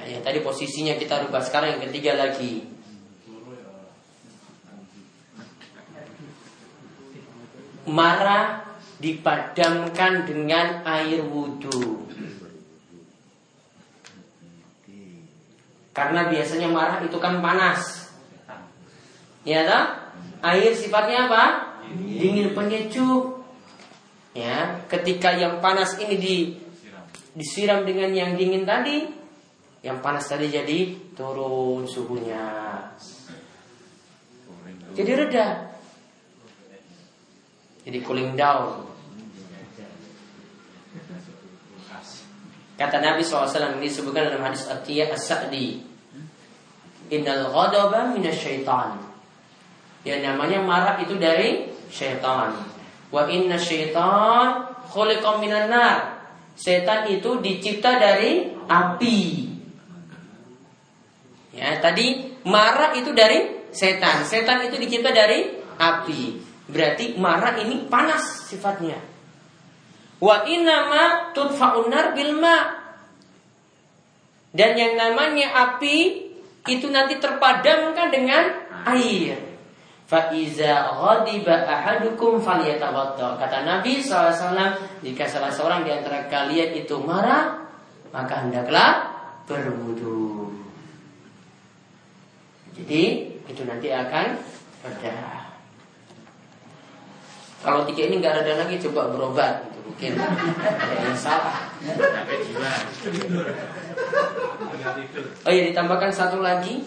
Ya, tadi posisinya kita rubah sekarang yang ketiga lagi. Marah dipadamkan dengan air wudhu. Karena biasanya marah itu kan panas. Ya tak? Air sifatnya apa? Dingin penyejuk. Ya, ketika yang panas ini di disiram dengan yang dingin tadi, yang panas tadi jadi turun suhunya. Jadi reda. Jadi cooling down. Kata Nabi SAW ini disebutkan dalam hadis Atiyah As-Sa'di. Innal ghadaba minasyaitan. Yang namanya marah itu dari syaitan. Wa inna syaitan khuliqa minan nar. Setan itu dicipta dari api. Ya, tadi marah itu dari setan. Setan itu dicipta dari api. Berarti marah ini panas sifatnya. Wa inama tudfa'un nar bil ma. Dan yang namanya api itu nanti terpadamkan dengan air. Fa iza ghadiba ahadukum falyatawadda. Kata Nabi SAW, jika salah seorang di antara kalian itu marah, maka hendaklah berwudu. Jadi itu nanti akan reda. Kalau tiga ini nggak reda lagi coba berobat itu mungkin ada yang salah. Oh ya ditambahkan satu lagi.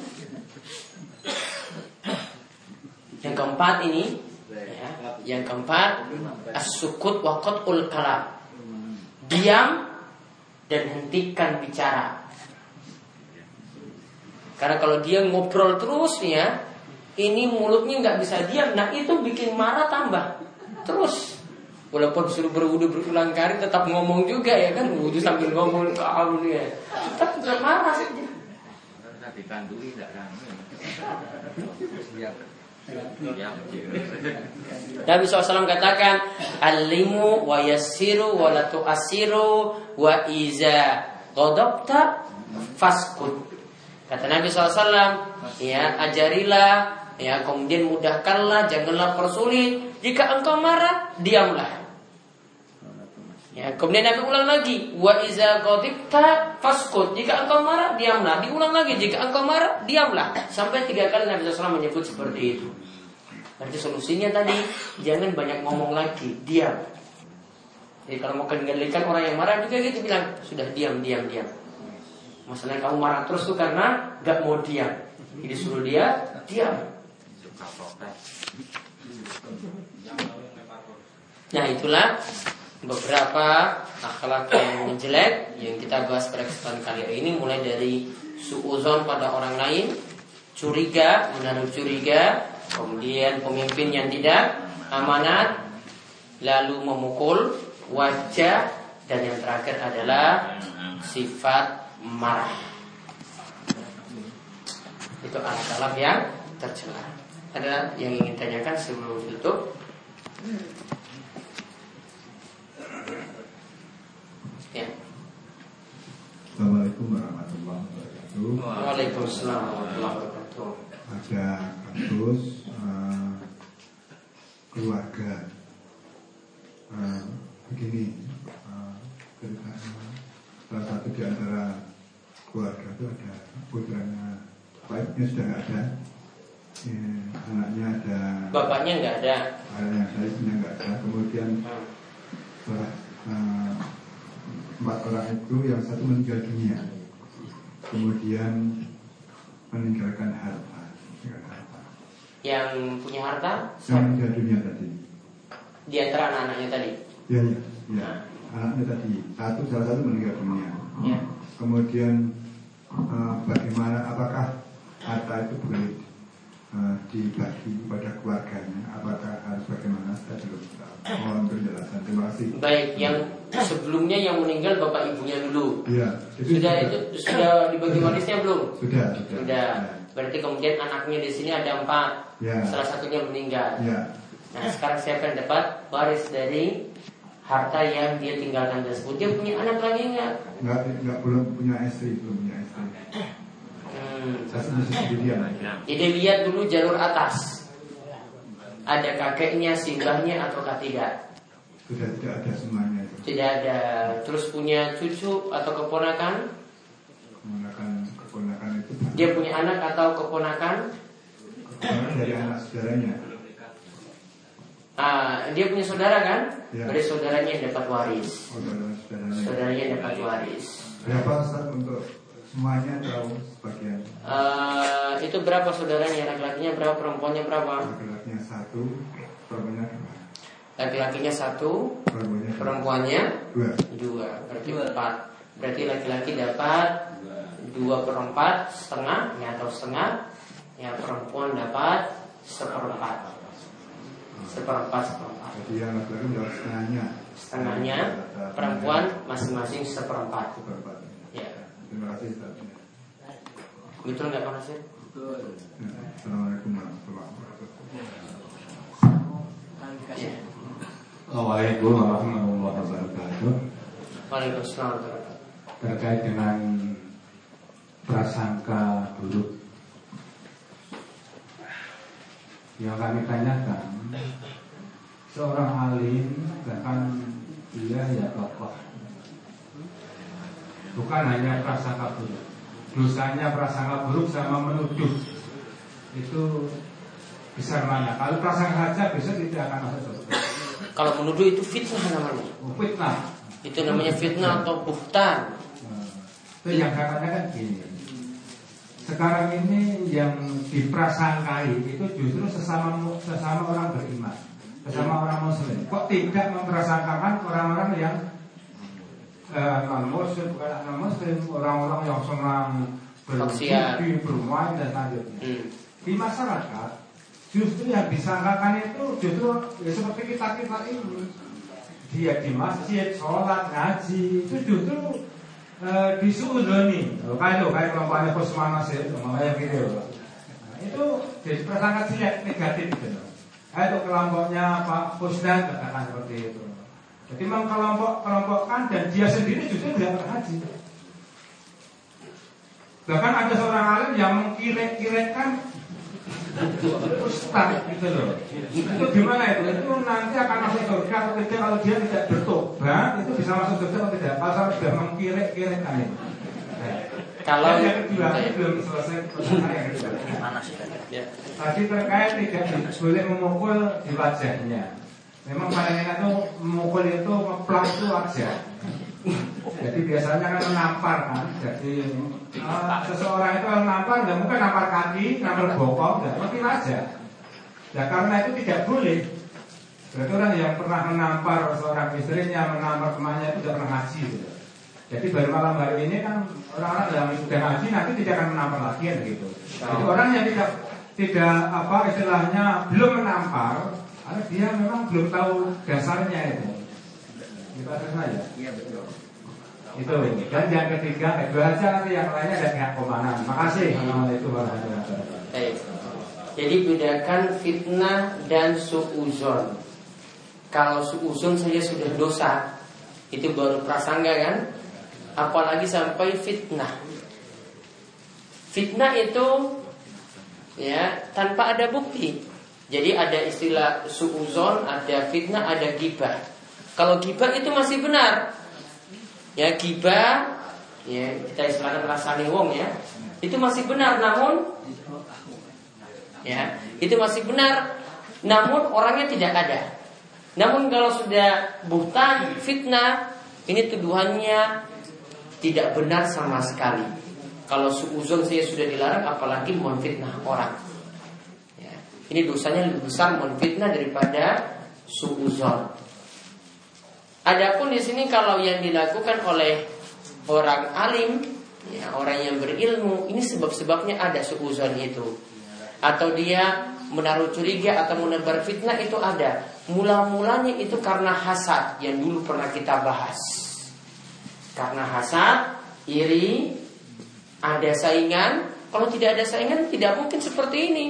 Yang keempat ini ya, yang keempat as-sukut wakot ul kalam. Diam dan hentikan bicara. Karena kalau dia ngobrol terus nih ya, ini mulutnya nggak bisa diam. Nah itu bikin marah tambah terus. Walaupun suruh berwudu berulang kali tetap ngomong juga ya kan wudu sambil ngomong kau ya. Tetap juga marah saja. Nabi SAW katakan Alimu wa yassiru wa la tu'asiru wa iza Qadabta faskut Kata Nabi SAW, ya ajarilah, ya kemudian mudahkanlah, janganlah persulit. Jika engkau marah, diamlah. Ya, kemudian Nabi ulang lagi, wa iza faskut. Jika engkau marah, diamlah. Diulang lagi, jika engkau marah, diamlah. Sampai tiga kali Nabi SAW menyebut seperti itu. Nanti solusinya tadi, jangan banyak ngomong lagi, diam. Jadi kalau mau kendalikan orang yang marah juga gitu bilang, sudah diam, diam, diam. Masalahnya kamu marah terus tuh karena gak mau diam. Jadi suruh dia diam. Nah itulah beberapa akhlak yang jelek yang kita bahas pada kesempatan kali ini mulai dari suuzon pada orang lain, curiga, menaruh curiga, kemudian pemimpin yang tidak amanat, lalu memukul wajah dan yang terakhir adalah sifat marah. Itu akhlak yang tercela. Ada yang ingin tanyakan sebelum tutup? Ya. Assalamualaikum warahmatullahi wabarakatuh. Waalaikumsalam warahmatullahi wabarakatuh. Ada kasus uh, keluarga uh, begini, uh, salah satu di antara keluarga itu ada putranya, baiknya sudah nggak ada, ya, anaknya ada, Bapaknya nggak ada. anaknya saya punya nggak ada, kemudian Hmm. setelah uh, empat orang itu yang satu meninggal dunia. Kemudian meninggalkan harta. Meninggalkan harta. Yang punya harta? Yang meninggal dunia tadi. Di antara anak-anaknya tadi. ya ya ya anaknya tadi. Satu salah satu meninggal dunia. Ya. kemudian uh, bagaimana apakah harta itu boleh uh, dibagi kepada keluarganya apakah harus bagaimana saya belum tahu mohon penjelasan terima kasih Baik, yang sebelumnya yang meninggal bapak ibunya dulu. Iya, Sudah itu sudah dibagi warisnya belum? Sudah, sudah. Sudah. Berarti kemudian anaknya di sini ada empat. Ya. Salah satunya meninggal. Ya, Nah sekarang siapa yang dapat waris dari harta yang dia tinggalkan tersebut? Dia punya anak lagi nggak? nggak nggak belum punya istri, belum. Hmm. Jadi lihat dulu jalur atas. Ada kakeknya, singgahnya ataukah tidak? Sudah tidak ada semuanya itu. Tidak ada. Terus punya cucu atau keponakan? Menggunakan keponakan itu Dia punya anak atau keponakan? keponakan dari anak saudaranya. Ah, dia punya saudara kan? Ya. Berarti saudaranya yang dapat waris. Oh, dari saudaranya. Saudaranya dapat waris. Berapa Ustaz untuk semuanya atau sebagian? Eh, itu berapa saudaranya? Laki-lakinya berapa? Perempuannya berapa? Laki-lakinya satu, perempuannya dua. Laki-lakinya satu, Perempuannya dua. perempuannya dua. dua. Berarti empat. Berarti laki-laki dapat dua perempat setengah, ya atau setengah. Ya perempuan dapat seperempat. Seperempat, seperempat. Jadi yang laki-laki mendapat setengahnya. Setengahnya perempuan masing-masing seperempat. Seperempat. Terima kasih Ustaz. Betul nggak Pak Nasir? Ya, Assalamualaikum warahmatullahi wabarakatuh. Assalamualaikum warahmatullahi wabarakatuh Waalaikumsalam. Terkait dengan prasangka buruk Yang kami tanyakan Seorang alim Bahkan dia ya tokoh Bukan hanya prasangka buruk. Dosanya prasangka buruk sama menuduh Itu besar mana Kalau prasangka saja bisa tidak akan masuk surga. Kalau menuduh itu fitnah namanya. Fitnah. Itu namanya fitnah atau buhtan. Nah, itu yang saya katakan gini. Sekarang ini yang diprasangkai itu justru sesama sesama orang beriman sesama orang muslim. Kok tidak memprasangkakan orang-orang yang eh, non muslim bukan non muslim orang-orang yang senang berjudi bermain dan selanjutnya Hmm. di masyarakat justru yang disangkakan itu justru ya seperti kita kita ini dia di masjid sholat ngaji itu justru eh, disuudoni kalau kayak kelompoknya Kusmana sih kayak gitu. Nah, itu jadi prasangka jelek negatif gitu. Kayak itu kelompoknya Pak Kusdan katakan seperti itu. Jadi memang kelompok kelompokkan dan dia sendiri justru tidak berhaji. Bahkan ada seorang alim yang mengkirek-kirekkan Ustaz gitu loh Itu gimana itu? Itu nanti akan masuk surga atau tidak Kalau dia tidak bertobat Itu bisa masuk surga atau tidak sampai sudah mengkirek-kirekkan itu Kalau yang kedua ini belum selesai pertanyaan yang kedua. Tadi terkait tidak boleh memukul di wajahnya Memang paling enak itu memukul itu Ngeplak itu wajah jadi biasanya kan menampar kan Jadi eh, seseorang itu kalau nampar Nggak mungkin nampar kaki, nampar bokong Nggak mungkin aja Ya karena itu tidak boleh Berarti orang yang pernah menampar seorang istrinya, menampar temannya itu tidak pernah ngaji. Gitu. Jadi baru malam hari ini kan orang-orang yang sudah ngaji nanti tidak akan menampar lagi gitu. Jadi orang yang tidak tidak apa istilahnya belum menampar, karena dia memang belum tahu dasarnya itu. Itu atas saja. Iya betul. Itu dan yang ketiga itu aja nanti yang lainnya ada pihak komandan. Makasih. Assalamualaikum warahmatullahi wabarakatuh. Jadi bedakan fitnah dan suuzon. Kalau suuzon saja sudah dosa, itu baru prasangka kan? Apalagi sampai fitnah. Fitnah itu ya tanpa ada bukti. Jadi ada istilah suuzon, ada fitnah, ada gibah. Kalau gibah itu masih benar. Ya gibah, ya kita istilahkan rasani wong ya. Itu masih benar namun ya itu masih benar namun orangnya tidak ada namun kalau sudah buhtan fitnah ini tuduhannya tidak benar sama sekali kalau suuzon saya sudah dilarang apalagi menfitnah orang. Ini dosanya lebih besar menfitnah daripada suuzon Adapun di sini kalau yang dilakukan oleh orang alim, ya, orang yang berilmu, ini sebab-sebabnya ada suuzon itu atau dia menaruh curiga atau menebar fitnah itu ada. Mula-mulanya itu karena hasad yang dulu pernah kita bahas. Karena hasad, iri, ada saingan. Kalau tidak ada saingan tidak mungkin seperti ini.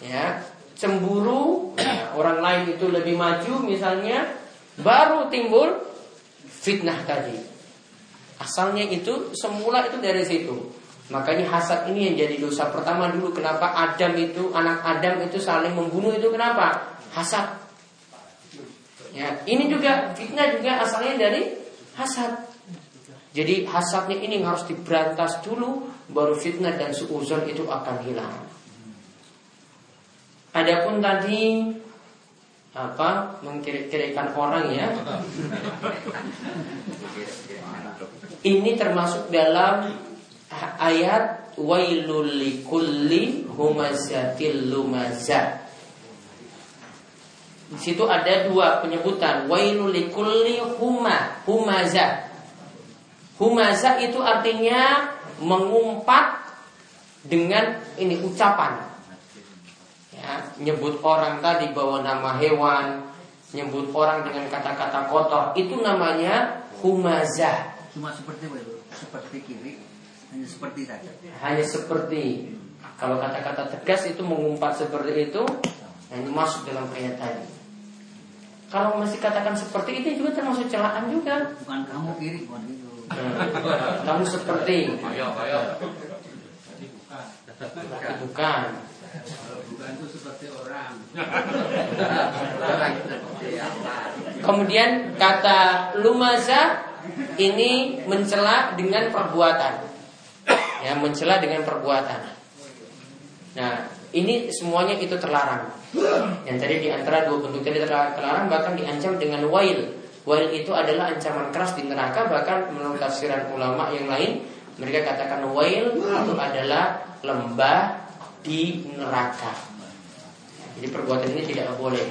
Ya, cemburu, ya, orang lain itu lebih maju misalnya, baru timbul fitnah tadi. Asalnya itu semula itu dari situ. Makanya hasad ini yang jadi dosa pertama dulu Kenapa Adam itu, anak Adam itu saling membunuh itu kenapa? Hasad Ya, ini juga fitnah juga asalnya dari hasad. Jadi hasadnya ini harus diberantas dulu, baru fitnah dan suuzon itu akan hilang. Adapun tadi apa mengkiri-kirikan orang ya, ini termasuk dalam ayat wailul humazatil. Di situ ada dua penyebutan wailul likulli huma itu artinya mengumpat dengan ini ucapan. Nyebut orang tadi bawa nama hewan, nyebut orang dengan kata-kata kotor, itu namanya humazah. Cuma seperti seperti kiri hanya seperti saja. Hanya seperti kalau kata-kata tegas itu mengumpat seperti itu, yang masuk dalam ayat tadi. Kalau masih katakan seperti itu juga termasuk celaan juga. Bukan kamu kiri, bukan itu. Kamu seperti. Bukan. Bukan itu seperti orang. Kemudian kata lumaza ini mencela dengan perbuatan ya mencela dengan perbuatan. Nah, ini semuanya itu terlarang. Yang tadi di antara dua bentuk tadi terlarang bahkan diancam dengan wail. Wail itu adalah ancaman keras di neraka bahkan menurut tafsiran ulama yang lain mereka katakan wail itu adalah lembah di neraka. Jadi perbuatan ini tidak boleh.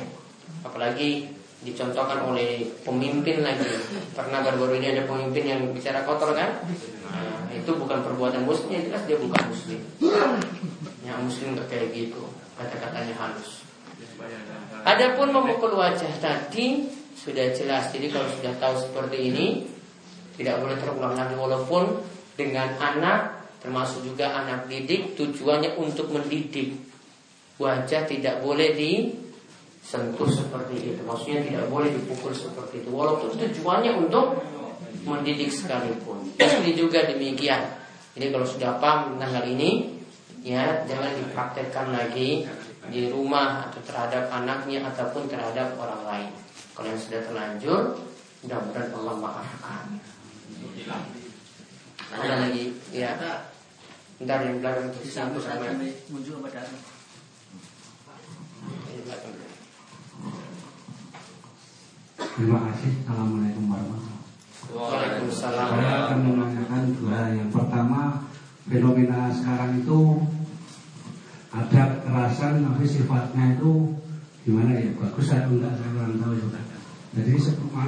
Apalagi dicontohkan oleh pemimpin lagi. Pernah baru-baru ini ada pemimpin yang bicara kotor kan? Nah, itu bukan perbuatan muslim, jelas dia bukan muslim. Yang muslim gak kayak gitu, kata-katanya halus. Adapun memukul wajah tadi sudah jelas. Jadi kalau sudah tahu seperti ini tidak boleh terulang lagi walaupun dengan anak termasuk juga anak didik tujuannya untuk mendidik wajah tidak boleh disentuh seperti itu maksudnya tidak boleh dipukul seperti itu walaupun tujuannya untuk mendidik sekalipun. Ini juga demikian. Jadi kalau sudah paham tentang hal ini, ya jangan dipraktekkan lagi di rumah atau terhadap anaknya ataupun terhadap orang lain. Kalau yang sudah terlanjur, mudah-mudahan Allah maafkan. Ada lagi, ya. Bentar yang belakang itu satu sama muncul pada Terima kasih. Assalamualaikum warahmatullahi Waalaikumsalam. Saya akan menanyakan dua. Yang pertama, fenomena sekarang itu ada kekerasan tapi sifatnya itu gimana ya bagus atau enggak saya kurang tahu juga. Jadi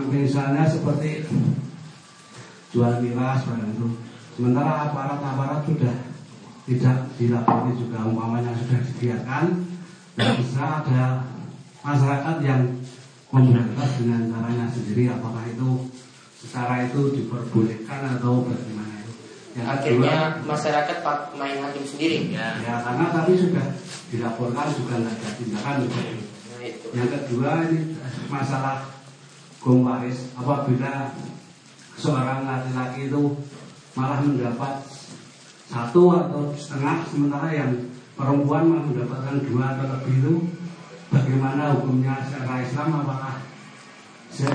misalnya seperti jual miras barang itu, sementara aparat-aparat sudah tidak dilapori juga umpamanya sudah dibiarkan dan bisa ada masyarakat yang memberantas dengan caranya sendiri apakah itu secara itu diperbolehkan atau bagaimana itu yang Akhirnya kedua, masyarakat pak main hakim sendiri. ya karena tadi sudah dilaporkan juga nggak ada tindakan itu. Nah, itu. Yang kedua ini masalah gong waris apabila seorang laki-laki itu malah mendapat satu atau setengah sementara yang perempuan malah mendapatkan dua atau lebih itu. Bagaimana hukumnya secara Islam? Apakah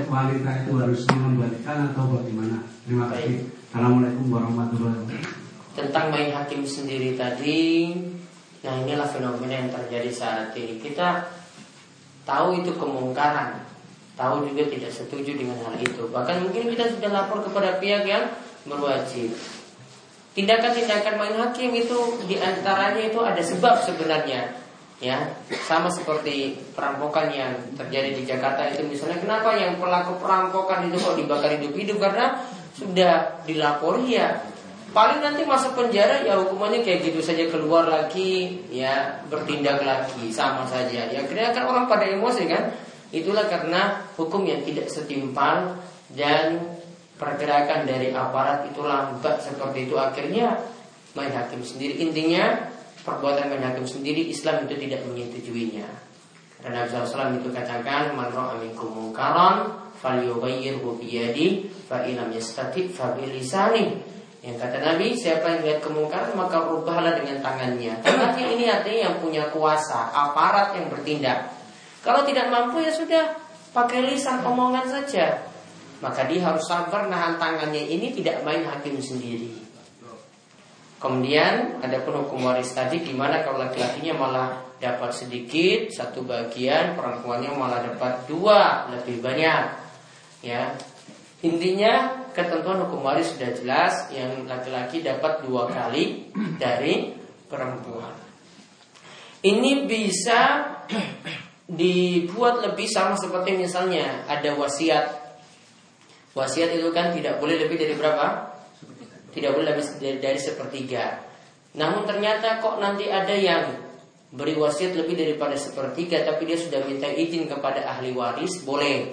wanita itu harus mengembalikan atau bagaimana? Terima kasih. Assalamualaikum warahmatullahi wabarakatuh. Tentang main hakim sendiri tadi nah inilah fenomena yang terjadi saat ini. Kita tahu itu kemungkaran tahu juga tidak setuju dengan hal itu. Bahkan mungkin kita sudah lapor kepada pihak yang berwajib. Tindakan-tindakan main hakim itu di antaranya itu ada sebab sebenarnya ya. Sama seperti perampokan yang terjadi di Jakarta itu misalnya kenapa yang pelaku perampokan itu kok dibakar hidup-hidup? Karena sudah dilapori ya. Paling nanti masuk penjara ya hukumannya kayak gitu saja keluar lagi ya bertindak lagi sama saja. Ya akhirnya kan orang pada emosi kan? Itulah karena hukum yang tidak setimpal dan pergerakan dari aparat itu lambat seperti itu. Akhirnya main hakim sendiri. Intinya perbuatan main hakim sendiri Islam itu tidak menyetujuinya. Karena Nabi SAW itu katakan man ra'a minkum munkaran falyughayyirhu biyadi fa illam yastati fa bilisani. Yang kata Nabi siapa yang lihat kemungkaran maka rubahlah dengan tangannya. Tangannya ini artinya yang punya kuasa aparat yang bertindak. Kalau tidak mampu ya sudah pakai lisan omongan saja maka dia harus sabar nahan tangannya ini tidak main hakim sendiri Kemudian ada pun hukum waris tadi di mana kalau laki-lakinya malah dapat sedikit satu bagian, perempuannya malah dapat dua lebih banyak. Ya, intinya ketentuan hukum waris sudah jelas, yang laki-laki dapat dua kali dari perempuan. Ini bisa dibuat lebih sama seperti misalnya ada wasiat. Wasiat itu kan tidak boleh lebih dari berapa? tidak boleh lebih dari, dari sepertiga. Namun ternyata kok nanti ada yang beri wasiat lebih daripada sepertiga, tapi dia sudah minta izin kepada ahli waris, boleh.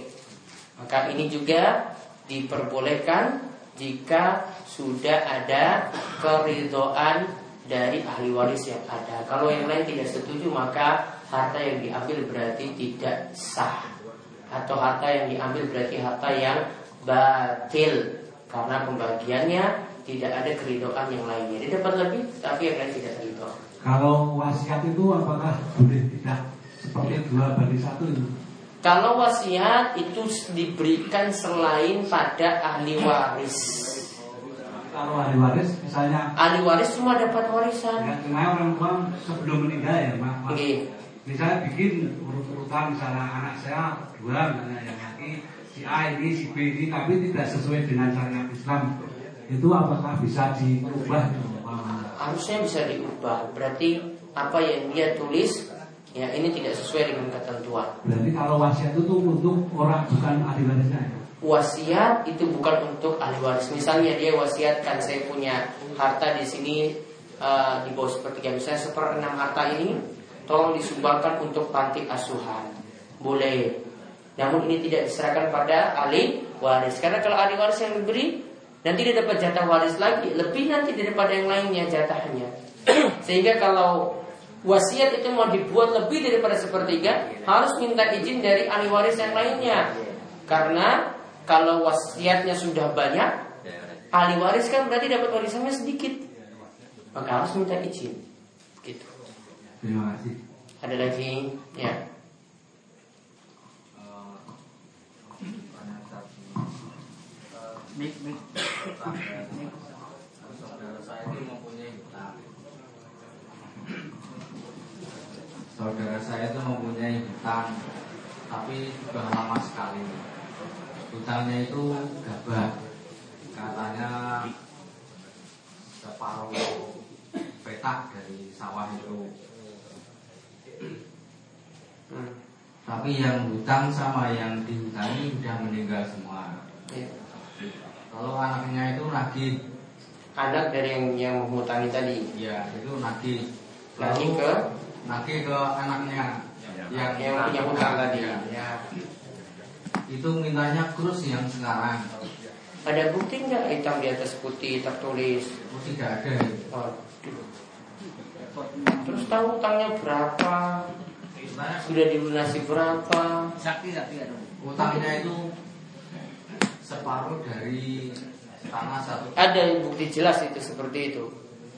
Maka ini juga diperbolehkan jika sudah ada keridoan dari ahli waris yang ada. Kalau yang lain tidak setuju, maka harta yang diambil berarti tidak sah. Atau harta yang diambil berarti harta yang batil karena pembagiannya tidak ada keridoan yang lainnya. Dia dapat lebih, tapi yang lain tidak ridho. Kalau wasiat itu apakah boleh tidak seperti dua banding satu itu? Kalau wasiat itu diberikan selain pada ahli waris. Kalau ahli waris misalnya Ahli waris cuma dapat warisan. ya, cuma orang tua sebelum meninggal ya mak. Oke. misalnya bikin urut-urutan misalnya anak saya dua misalnya yang laki si A ini si B ini tapi tidak sesuai dengan syariat Islam itu apakah bisa diubah? Harusnya bisa diubah. Berarti apa yang dia tulis ya ini tidak sesuai dengan ketentuan. Berarti kalau wasiat itu untuk orang bukan ahli warisnya ya? Wasiat itu bukan untuk ahli waris. Misalnya dia wasiatkan saya punya harta di sini eh, di bawah sepertiga misalnya seperenam harta ini tolong disumbangkan untuk panti asuhan. Boleh. Namun ini tidak diserahkan pada ahli waris. Karena kalau ahli waris yang diberi dan tidak dapat jatah waris lagi, lebih nanti daripada yang lainnya jatahnya. Sehingga kalau wasiat itu mau dibuat lebih daripada sepertiga, harus minta izin dari ahli waris yang lainnya. Karena kalau wasiatnya sudah banyak, ahli waris kan berarti dapat warisannya sedikit. Maka harus minta izin. Gitu. Terima kasih. Ada lagi? Ya. Mik, mik. Saudara saya itu mempunyai hutang. Saudara saya itu mempunyai hutang, tapi sudah lama sekali. Hutangnya itu gabah, katanya separuh petak dari sawah itu. Tapi yang hutang sama yang dihutangi sudah meninggal semua. Ya. Kalau anaknya itu nagih, Anak dari yang yang menghutangi tadi. ya itu nagih. Nagih Lalu ke nagih ke anaknya yang yang punya hutang tadi. ya. Ya. Itu mintanya krus yang sekarang. Ada bukti nggak hitam di atas putih tertulis? Oh, tidak ada. Oh. Terus tahu hutangnya berapa? Sudah dilunasi berapa? Sakti sakti ada. utangnya itu separuh dari tanah satu. Ada bukti jelas itu seperti itu.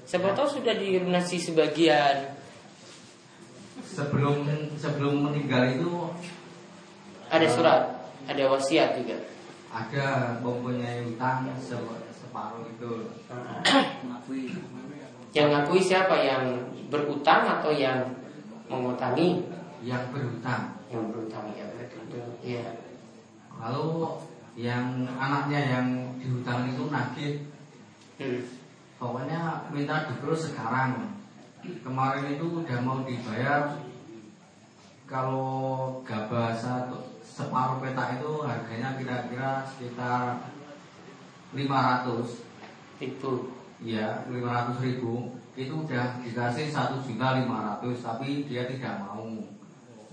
Siapa tahu sudah dilunasi sebagian. Sebelum sebelum meninggal itu Ada surat, ada wasiat juga. ada mempunyai utang se- separuh itu. Yang ngakui siapa? Yang berutang atau yang mengutangi? yang berhutang. Yang berutang ya betul. Iya. Lalu yang anaknya yang dihutang itu nagih, Hmm. pokoknya minta dikurus sekarang. Kemarin itu udah mau dibayar. Kalau gabah satu separuh petak itu harganya kira-kira sekitar 500 Itu. Ya, 500 ribu Itu udah dikasih 1 juta 500 Tapi dia tidak mau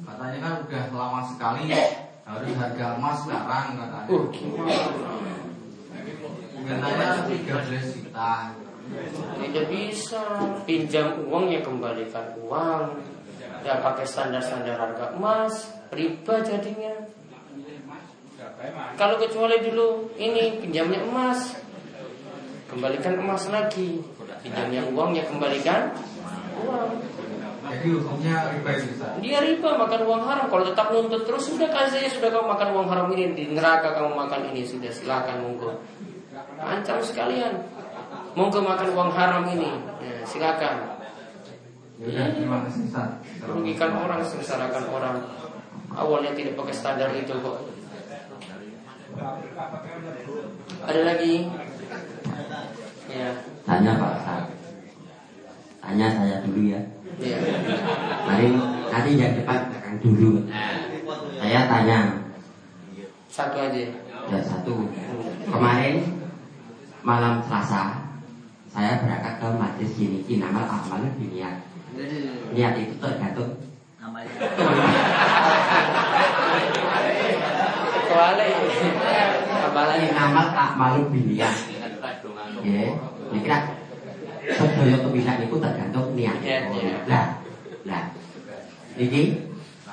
Katanya kan udah lama sekali Harus harga emas sekarang katanya Uh, gimana? Mintanya 13 juta Tidak bisa pinjam uang ya kembalikan uang. Tidak pakai standar-standar harga emas, riba jadinya. Kalau kecuali dulu ini pinjamnya emas, kembalikan emas lagi. Pinjamnya uang ya kembalikan uang. Jadi hukumnya riba Dia riba makan uang haram. Kalau tetap nuntut terus sudah kasih sudah kamu makan uang haram ini di neraka kamu makan ini sudah silakan monggo. Ancam sekalian. Monggo makan uang haram ini. Ya, silakan. Ya, terima kasih Ustaz. Merugikan orang, sengsarakan orang. Awalnya tidak pakai standar itu kok. Ada lagi? Ya, Tanya Pak Ustaz. Tanya saya dulu ya. Mari nanti yang depan belakang dulu. Saya tanya. Satu aja. Ya satu. Kemarin malam Selasa saya berangkat ke majlis sini Inamal Amal Niat. Niat itu tergantung Namanya. Kecuali apalagi Inamal Amal Niat. Ya, ini kira sedaya kepisan itu tergantung niat. Lah, lah. Niki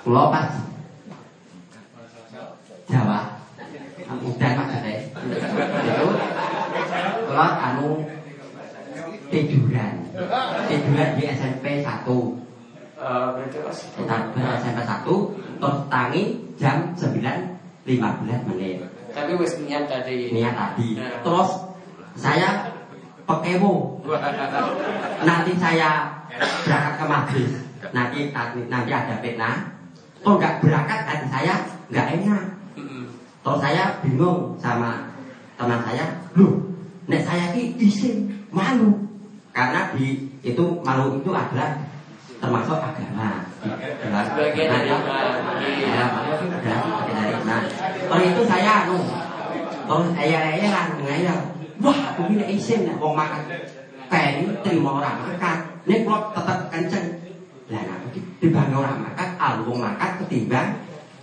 kula pas Jawa udan maksudnya itu kula anu tiduran tiduran di SMP 1 Eh, berarti pas Tiduran SMP 1 terus tangi jam 9.15 menit Tapi wis niat tadi. niat tadi terus saya pekemo nanti saya berangkat ke majlis nanti nanti ada fitnah kalau nggak berangkat hati saya nggak enak. Terus saya bingung sama teman saya. Loh nek saya ki isin malu. Karena di itu malu itu adalah termasuk agama. Adalah- Sebagian dari Nah. Ya, malu itu iman terus itu saya anu. Terus saya saya ngayal wah aku ini isin nek wong makan pengen terima orang makan ini kalau tetap kenceng lah nah dibanding orang makan alung makan ketimbang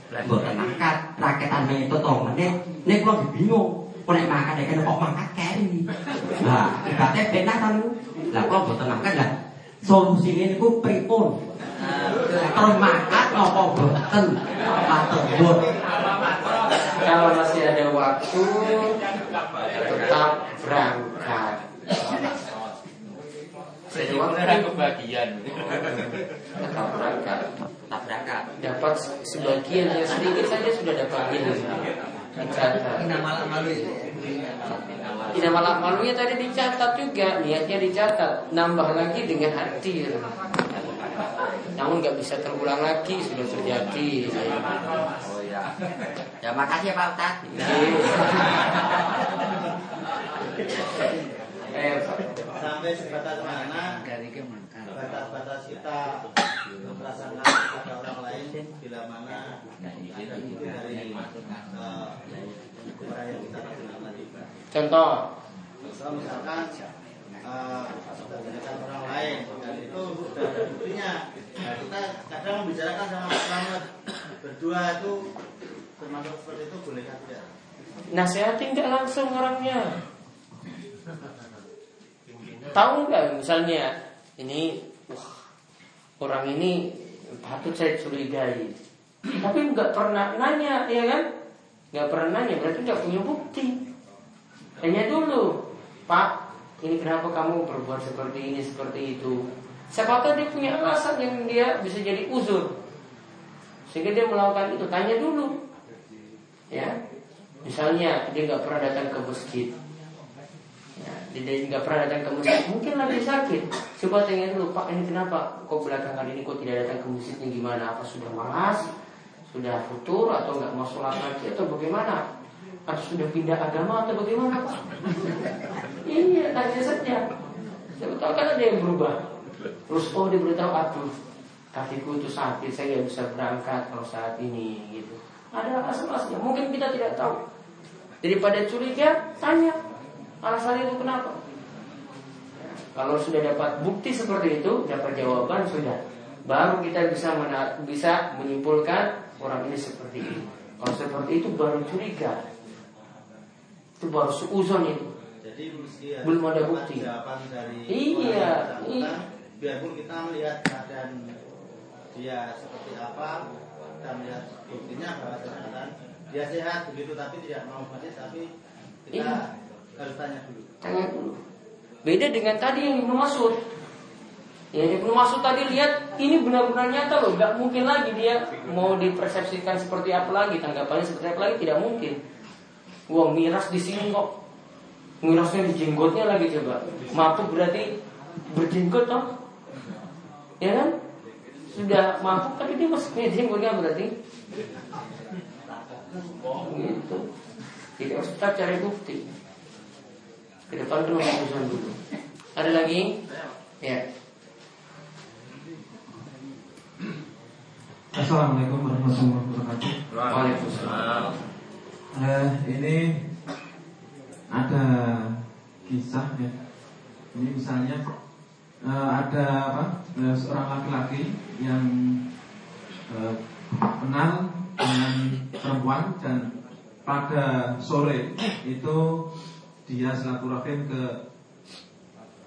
Mboten makan raketan itu tong menit nek kula bingung nek makan nek kok makan keri. Lah, ibaratnya benar kan. Lah kok mboten makan lah. Solusine niku pripun? Terus makan apa mboten? Matur nuwun. Kalau masih ada waktu tetap berangkat. Jadi waktu kebagian. tetap berangkat. Tak berangkat. Dapat sebagian yang sedikit saja sudah dapat ini. Dicatat. Ini malam malu itu. Tidak malah malunya tadi dicatat juga, niatnya dicatat, nambah lagi dengan hadir. Namun nggak bisa terulang lagi, sudah terjadi. Ya. Ya makasih ya Pak Ustaz. Eh, sampai sebatas mana Dari ke makan. batas-batas kita merasakan kepada orang lain bila mana ada itu dari uh, orang yang kita lakukan tadi. Contoh, Misal misalkan bicarakan orang lain dan itu sudah ada buktinya. Nah, kita kadang membicarakan sama Slamet berdua itu termasuk seperti itu boleh kan tidak? nasihatin nggak langsung orangnya. Tahu nggak misalnya ini wah orang ini patut saya curigai, tapi nggak pernah nanya, ya kan? Nggak pernah nanya berarti nggak punya bukti. Tanya dulu, Pak, ini kenapa kamu berbuat seperti ini seperti itu? Siapa tahu dia punya alasan yang dia bisa jadi uzur, sehingga dia melakukan itu. Tanya dulu, ya. Misalnya dia nggak pernah datang ke masjid, Ya, dia nggak pernah datang ke masjid, mungkin lagi sakit. Coba tanya dulu, Pak, ini kenapa? Kok belakangan ini kok tidak datang ke masjidnya gimana? Apa sudah malas? Sudah futur atau nggak mau sholat lagi atau bagaimana? Atau sudah pindah agama atau bagaimana, Pak? Iya, saja. Siapa tahu kan ada yang berubah. Terus oh dia beritahu, aduh, kakiku itu sakit, saya nggak bisa berangkat kalau saat ini, gitu. Ada alasan-alasannya. Mungkin kita tidak tahu. Daripada curiga, tanya alasan itu kenapa. Kalau sudah dapat bukti seperti itu, dapat jawaban sudah. Baru kita bisa mena- bisa menyimpulkan orang ini seperti ini. Kalau seperti itu baru curiga. Itu baru seuzon itu. Jadi mesti ada Belum ada bukti. dari Iya, iya. biarpun kita melihat keadaan dia seperti apa kita melihat buktinya bahwa dia sehat begitu tapi tidak mau mati tapi kita Iya. harus tanya dulu Tanya dulu. Beda dengan tadi yang Ibnu Mas'ud. Ya Ibnu Mas'ud tadi lihat ini benar-benar nyata loh, nggak mungkin lagi dia mau dipersepsikan seperti apa lagi, tanggapannya seperti apa lagi tidak mungkin. Wah miras di sini kok, mirasnya di jenggotnya lagi coba. Mabuk berarti berjenggot toh, ya kan? Sudah mabuk tapi dia masih punya jenggotnya berarti. Gitu. Jadi harus tetap cari bukti. Ke depan dulu urusan dulu. Ada lagi? Ya. Assalamualaikum warahmatullahi wabarakatuh. Waalaikumsalam. Eh, ini ada kisah ya. Ini misalnya eh, ada apa? eh, seorang laki-laki yang eh, kenal dengan perempuan dan pada sore itu dia silaturahim ke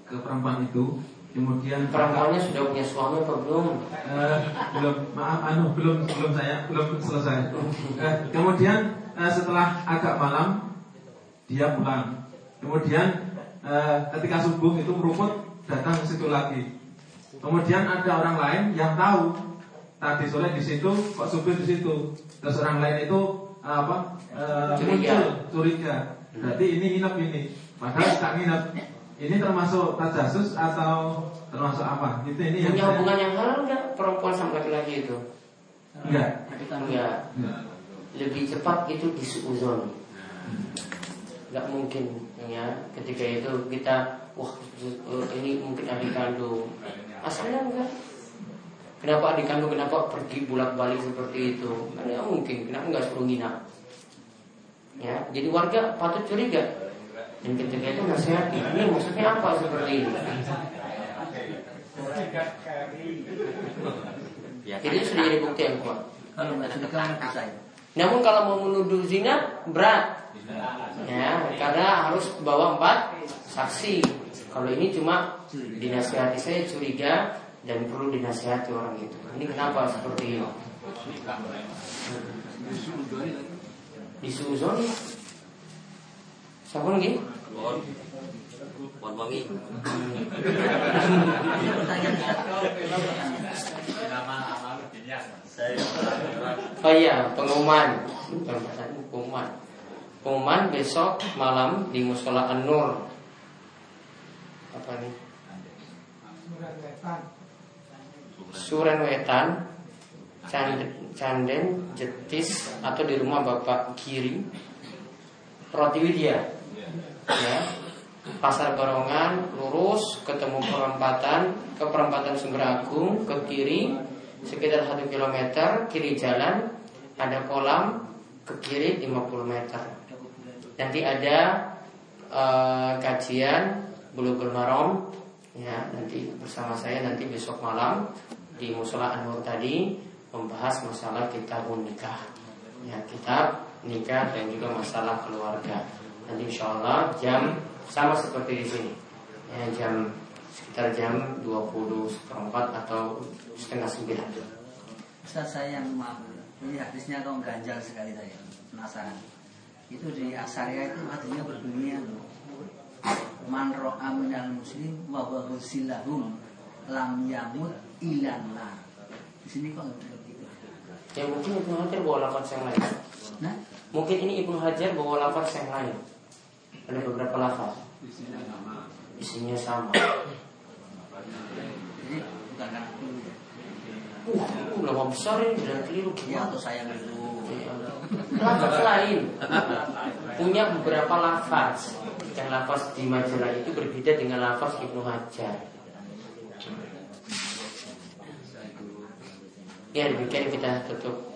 ke perempuan itu. Kemudian Perempuannya sudah punya suami apa belum? Eh, belum maaf anu belum belum saya belum selesai Eh, kemudian eh, setelah agak malam dia pulang. Kemudian eh, ketika subuh itu meruput datang ke situ lagi. Kemudian ada orang lain yang tahu tadi sore di situ kok subuh di situ. Terus orang lain itu eh, apa eh, Curiga. muncul curiga. Berarti ini nginep ini. Padahal tak nginep. Ini termasuk tajasus atau termasuk apa? Itu ini yang Punya saya- hubungan yang halal nggak? Perempuan sama laki-laki itu? enggak Enggak. enggak Lebih cepat itu disuuzon. Nggak mungkin ya ketika itu kita wah ini mungkin adik kandung. Asalnya enggak. Kenapa adik kandung kenapa pergi bolak balik seperti itu? Nggak mungkin. Kenapa nggak suruh nginap? Ya, jadi warga patut curiga. Dan ketika itu nasihati, ini maksudnya apa seperti ini? Jadi itu sudah jadi bukti yang kuat. Ya. Namun kalau mau menuduh zina berat, ya karena harus bawa empat saksi. Kalau ini cuma dinasihati saya curiga dan perlu dinasihati orang itu. Ini kenapa seperti ini? Disuuzon Siapa lagi? Wangi. Oh iya, pengumuman. Bukan pengumuman. Pengumuman besok malam di Musola An-Nur. Apa nih? Suren Wetan, Canden, Canden, Jetis, atau di rumah Bapak Kiri, Roti Widya. Ya, Pasar Barongan lurus ketemu perempatan ke perempatan Sumber Agung ke kiri sekitar 1 km kiri jalan ada kolam ke kiri 50 meter. Nanti ada eh, kajian Bulughul Maram. Ya nanti bersama saya nanti besok malam di Musola Anwar tadi membahas masalah kitab nikah. Ya kitab nikah dan juga masalah keluarga. Nanti insya Allah jam sama seperti di sini. Ya, jam sekitar jam 20 seperempat atau setengah sembilan. Ustaz saya yang maaf. Ini hadisnya kok ganjal sekali saya Penasaran Itu di Asaria itu hadisnya berbunyi loh Man ro'a minal muslim wa ghusillahum lam yamut ilan nar. Di sini kok nggak begitu. ya mungkin Ibnu Hajar bawa lafaz yang lain. Nah, mungkin ini Ibnu Hajar bawa lafaz yang lain. Ada beberapa lafaz. Isinya sama. Jadi bukan karena itu ya. uh lama besar ini dan keliru. Ya atau saya dulu. Lafaz lain. Punya beberapa lafaz. Yang lafaz di majalah itu berbeda dengan lafaz Ibnu Hajar. Ya demikian kita tutup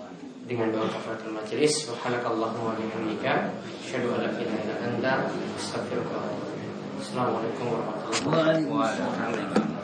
dengan doa kafaratul majelis subhanakallahumma wa bihamdika asyhadu an la ilaha illa anta astaghfiruka wa atubu ilaik. Assalamualaikum warahmatullahi wabarakatuh.